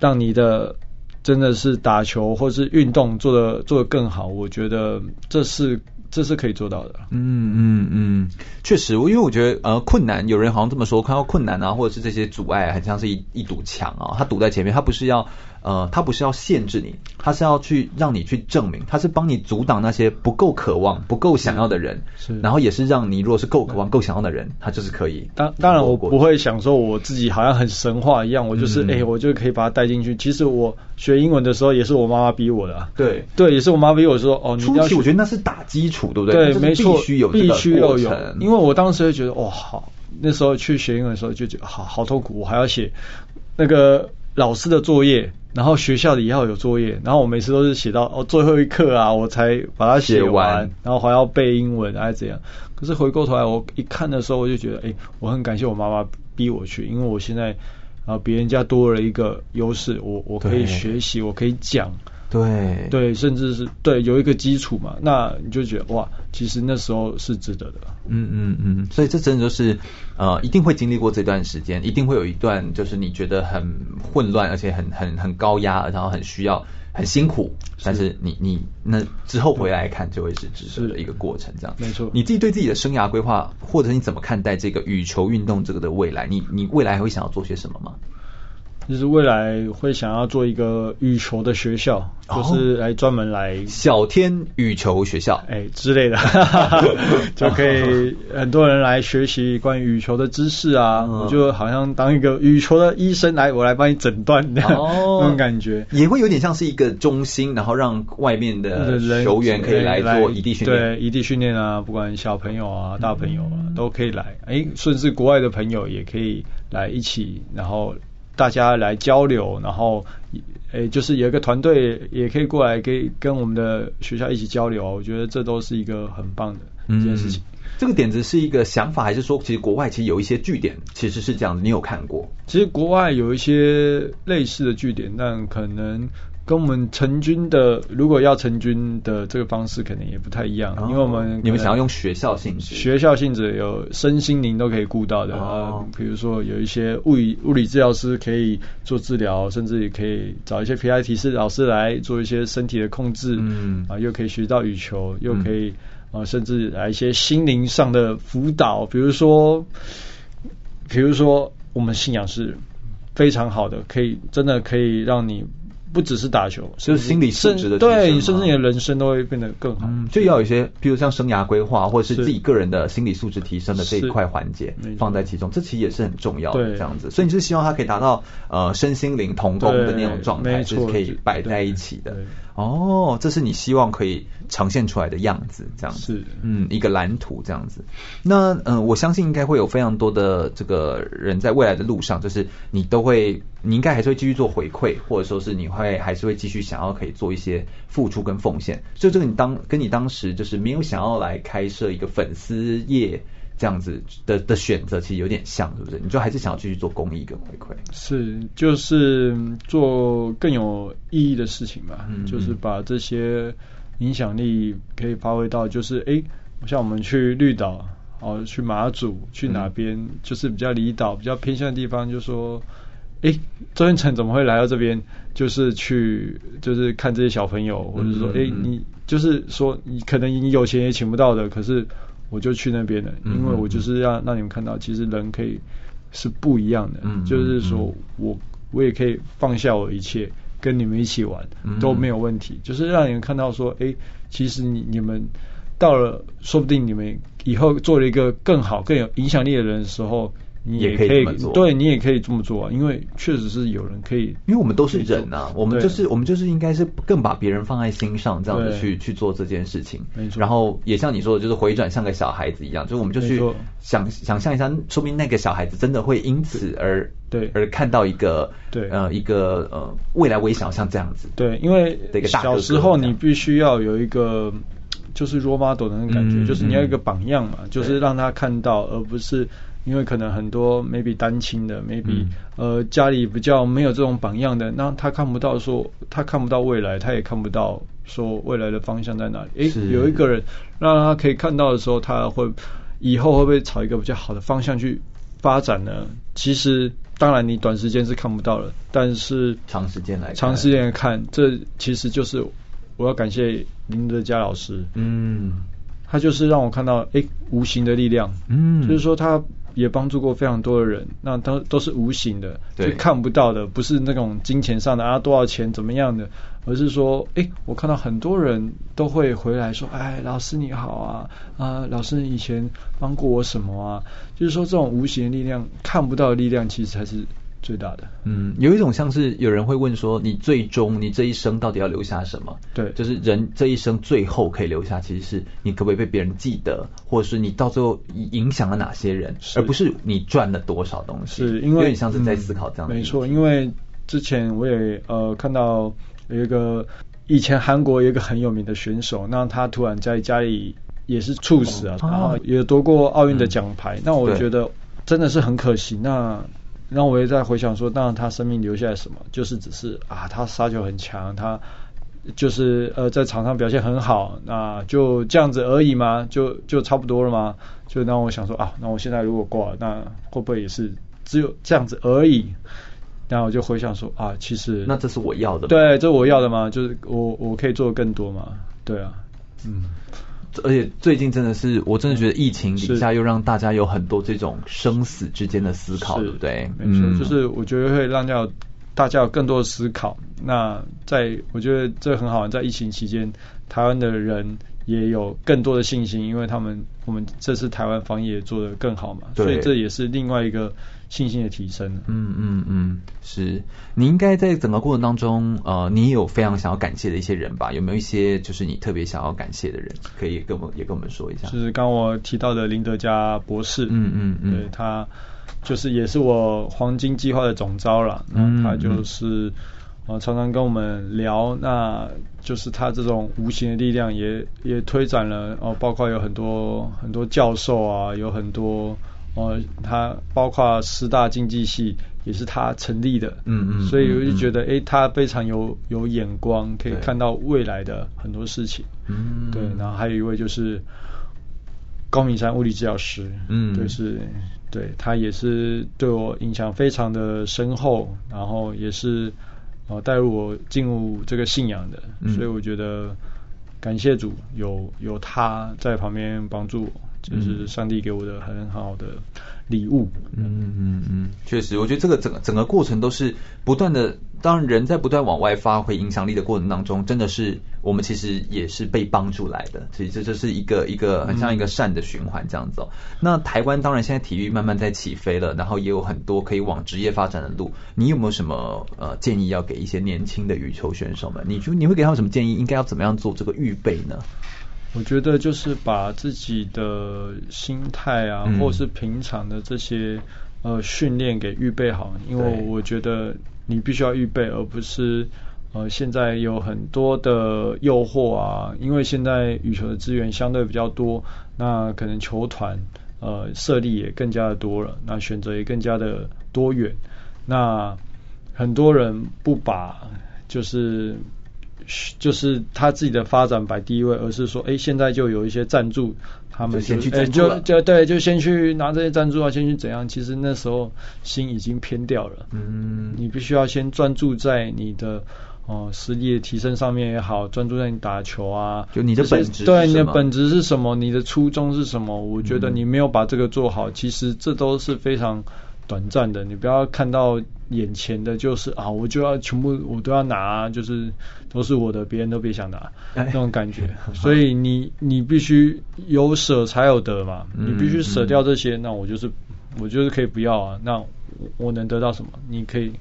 让你的真的是打球或是运动做的做的更好。我觉得这是这是可以做到的。嗯嗯嗯，确实，因为我觉得呃困难，有人好像这么说，看到困难啊，或者是这些阻碍，很像是一一堵墙啊，它堵在前面，它不是要。呃，他不是要限制你，他是要去让你去证明，他是帮你阻挡那些不够渴望、不够想要的人，是，然后也是让你如果是够渴望、够想要的人，他就是可以。当当然，我不会想说我自己好像很神话一样，我就是哎、嗯欸，我就可以把它带进去。其实我学英文的时候也是我妈妈逼我的、啊，对对，也是我妈逼我说哦，你要初期我觉得那是打基础，对不对？对，没错，必须有，必须要有。因为我当时会觉得哇，好，那时候去学英文的时候就觉得好好痛苦，我还要写那个老师的作业。然后学校里也要有作业，然后我每次都是写到哦最后一刻啊，我才把它写完，然后还要背英文还是怎样。可是回过头来，我一看的时候，我就觉得，哎，我很感谢我妈妈逼我去，因为我现在啊别人家多了一个优势，我我可以学习，我可以讲，对对，甚至是对有一个基础嘛，那你就觉得哇，其实那时候是值得的。嗯嗯嗯，所以这真的就是呃，一定会经历过这段时间，一定会有一段就是你觉得很混乱，而且很很很高压，然后很需要很辛苦，但是你你那之后回来看就会是值得的一个过程，这样。没错。你自己对自己的生涯规划，或者你怎么看待这个羽球运动这个的未来？你你未来还会想要做些什么吗？就是未来会想要做一个羽球的学校，就是来专门来小天羽球学校，哎之类的，就可以很多人来学习关于羽球的知识啊。我就好像当一个羽球的医生来，我来帮你诊断的那种感觉，也会有点像是一个中心，然后让外面的球员可以来做异地训练，对异地训练啊，不管小朋友啊、大朋友啊都可以来。哎，甚至国外的朋友也可以来一起，然后。大家来交流，然后诶，就是有一个团队也可以过来，可以跟我们的学校一起交流。我觉得这都是一个很棒的一件事情。嗯，这个点子是一个想法，还是说其实国外其实有一些据点其实是这样的？你有看过？其实国外有一些类似的据点，但可能。跟我们成军的，如果要成军的这个方式，可能也不太一样，哦、因为我们你们想要用学校性质，学校性质有身心灵都可以顾到的啊，比如说有一些物理物理治疗师可以做治疗，甚至也可以找一些皮拉提斯老师来做一些身体的控制，嗯。啊，又可以学到羽球，又可以、嗯、啊，甚至来一些心灵上的辅导，比如说，比如说我们信仰是非常好的，可以真的可以让你。不只是打球，就是心理素质的，对，甚至你的人生都会变得更好。嗯，就要有一些，比如像生涯规划，或者是自己个人的心理素质提升的这一块环节放在其中，这其实也是很重要的。这样子，所以你是希望他可以达到呃身心灵同工的那种状态，是可以摆在一起的。哦，这是你希望可以呈现出来的样子，这样子。是，嗯，一个蓝图这样子。那嗯、呃，我相信应该会有非常多的这个人在未来的路上，就是你都会。你应该还是会继续做回馈，或者说是你会还是会继续想要可以做一些付出跟奉献。就这个你当跟你当时就是没有想要来开设一个粉丝页这样子的的选择，其实有点像，是不是？你就还是想要继续做公益跟回馈？是，就是做更有意义的事情吧，就是把这些影响力可以发挥到，就是哎，像我们去绿岛。哦，去马祖，去哪边？嗯、就是比较离岛、比较偏向的地方，就说，哎、欸，周彦辰怎么会来到这边？就是去，就是看这些小朋友，或者说，哎、欸，你就是说，你可能你有钱也请不到的，可是我就去那边了，因为我就是要让你们看到，其实人可以是不一样的，嗯、就是说我我也可以放下我一切，跟你们一起玩都没有问题，就是让你们看到说，哎、欸，其实你你们。到了，说不定你们以后做了一个更好、更有影响力的人的时候，你也可以，这么做对你也可以这么做啊。因为确实是有人可以，因为我们都是人啊，我们就是我们就是应该是更把别人放在心上，这样子去去做这件事情。没错。然后也像你说的，就是回转像个小孩子一样，就是我们就去想想象一下，说明那个小孩子真的会因此而对而看到一个对呃一个呃未来我也想要像这样子。对，因为小时候你必须要有一个。就是 role model 的那种感觉，嗯、就是你要一个榜样嘛，嗯、就是让他看到，而不是因为可能很多 maybe 单亲的，maybe、嗯、呃家里比较没有这种榜样的，那他看不到说他看不到未来，他也看不到说未来的方向在哪里。诶，有一个人让他可以看到的时候，他会以后会不会朝一个比较好的方向去发展呢？其实当然你短时间是看不到了，但是长时间来长时间来看，这其实就是。我要感谢林德嘉老师，嗯，他就是让我看到，哎，无形的力量，嗯，就是说他也帮助过非常多的人，那都都是无形的，就，看不到的，不是那种金钱上的啊，多少钱怎么样的，而是说，哎，我看到很多人都会回来说，哎，老师你好啊，啊，老师以前帮过我什么啊？就是说这种无形的力量，看不到的力量，其实才是。最大的，嗯，有一种像是有人会问说，你最终你这一生到底要留下什么？对，就是人这一生最后可以留下，其实是你可不可以被别人记得，或者是你到最后影响了哪些人，而不是你赚了多少东西。是因为有点像是在思考这样的、嗯。没错，因为之前我也呃看到有一个以前韩国有一个很有名的选手，那他突然在家里也是猝死啊，哦、然后也夺过奥运的奖牌，嗯、那我觉得真的是很可惜。那然后我也在回想说，当然他生命留下来什么，就是只是啊，他杀球很强，他就是呃在场上表现很好，那就这样子而已嘛？就就差不多了嘛？就让我想说啊，那我现在如果挂，那会不会也是只有这样子而已？然后我就回想说啊，其实那这是我要的？对，这是我要的吗？就是我我可以做的更多嘛？对啊，嗯。而且最近真的是，我真的觉得疫情底下又让大家有很多这种生死之间的思考，对不对？没错，嗯、就是我觉得会让要大家有更多的思考。那在我觉得这很好玩，在疫情期间，台湾的人也有更多的信心，因为他们我们这次台湾防疫也做得更好嘛，所以这也是另外一个。信心的提升。嗯嗯嗯，是你应该在整个过程当中，呃，你有非常想要感谢的一些人吧？有没有一些就是你特别想要感谢的人，可以跟我们也跟我们说一下？就是刚我提到的林德嘉博士，嗯嗯嗯，对他就是也是我黄金计划的总招了，嗯，他就是呃常常跟我们聊，那就是他这种无形的力量也也推展了哦，包括有很多很多教授啊，有很多。哦，他包括师大经济系也是他成立的，嗯嗯，所以我就觉得，哎、欸，他非常有有眼光，可以看到未来的很多事情，嗯，对。然后还有一位就是高明山物理治疗师，嗯，就是对他也是对我影响非常的深厚，然后也是哦带入我进入这个信仰的，嗯、所以我觉得感谢主有有他在旁边帮助我。就是上帝给我的很好的礼物。嗯嗯嗯，确实，我觉得这个整个整个过程都是不断的。当人在不断往外发挥影响力的过程当中，真的是我们其实也是被帮助来的。其实这就是一个一个很像一个善的循环这样子。哦。那台湾当然现在体育慢慢在起飞了，然后也有很多可以往职业发展的路。你有没有什么呃建议要给一些年轻的羽球选手们？你就你会给他们什么建议？应该要怎么样做这个预备呢？我觉得就是把自己的心态啊，或是平常的这些呃训练给预备好，因为我觉得你必须要预备，而不是呃现在有很多的诱惑啊，因为现在羽球的资源相对比较多，那可能球团呃设立也更加的多了，那选择也更加的多元，那很多人不把就是。就是他自己的发展摆第一位，而是说，哎，现在就有一些赞助，他们就哎就就对，就先去拿这些赞助啊，先去怎样？其实那时候心已经偏掉了。嗯，你必须要先专注在你的哦实力的提升上面也好，专注在你打球啊，就你的本质，对你的本质是什么？你的初衷是什么？我觉得你没有把这个做好，其实这都是非常。短暂的，你不要看到眼前的，就是啊，我就要全部我都要拿，就是都是我的，别人都别想拿那种感觉。所以你你必须有舍才有得嘛，你必须舍掉这些，那我就是我就是可以不要啊，那我能得到什么？你可以。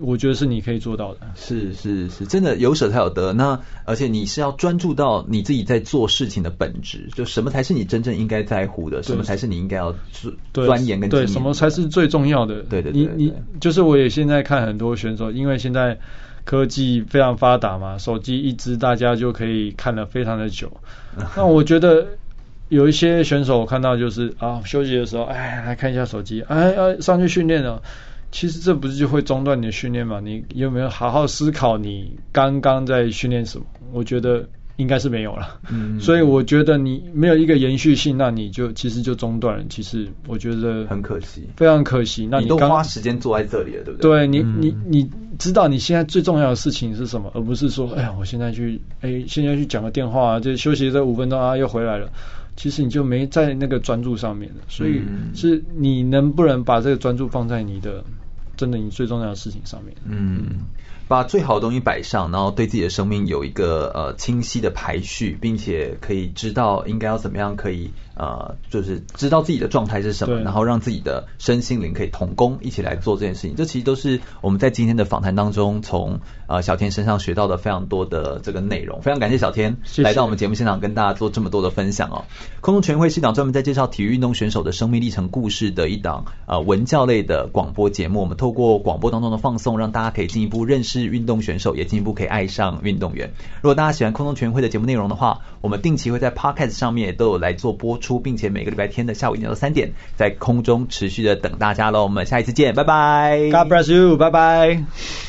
我觉得是你可以做到的，是是是，真的有舍才有得。那而且你是要专注到你自己在做事情的本质，就什么才是你真正应该在乎的，什么才是你应该要钻研跟对，什么才是最重要的。对对对，你你就是我也现在看很多选手，因为现在科技非常发达嘛，手机一支大家就可以看了非常的久。那我觉得有一些选手我看到就是啊休息的时候，哎来看一下手机，哎要上去训练了。其实这不是就会中断你的训练吗？你有没有好好思考你刚刚在训练什么？我觉得应该是没有了。嗯，所以我觉得你没有一个延续性，那你就其实就中断了。其实我觉得很可惜，非常可惜。那你，你都花时间坐在这里了，对不对？对你，你你知道你现在最重要的事情是什么，而不是说，哎呀，我现在去，哎，现在去讲个电话，就休息这五分钟啊，又回来了。其实你就没在那个专注上面了。所以是你能不能把这个专注放在你的。真的，你最重要的事情上面，嗯，把最好的东西摆上，然后对自己的生命有一个呃清晰的排序，并且可以知道应该要怎么样可以。呃，就是知道自己的状态是什么，然后让自己的身心灵可以同工，一起来做这件事情。这其实都是我们在今天的访谈当中，从呃小天身上学到的非常多的这个内容。非常感谢小天来到我们节目现场，跟大家做这么多的分享哦。空中全运会是一档专门在介绍体育运动选手的生命历程故事的一档呃文教类的广播节目。我们透过广播当中的放送，让大家可以进一步认识运动选手，也进一步可以爱上运动员。如果大家喜欢空中全运会的节目内容的话，我们定期会在 Podcast 上面也都有来做播出，并且每个礼拜天的下午一点到三点，在空中持续的等大家喽。我们下一次见，拜拜。God bless you，拜拜。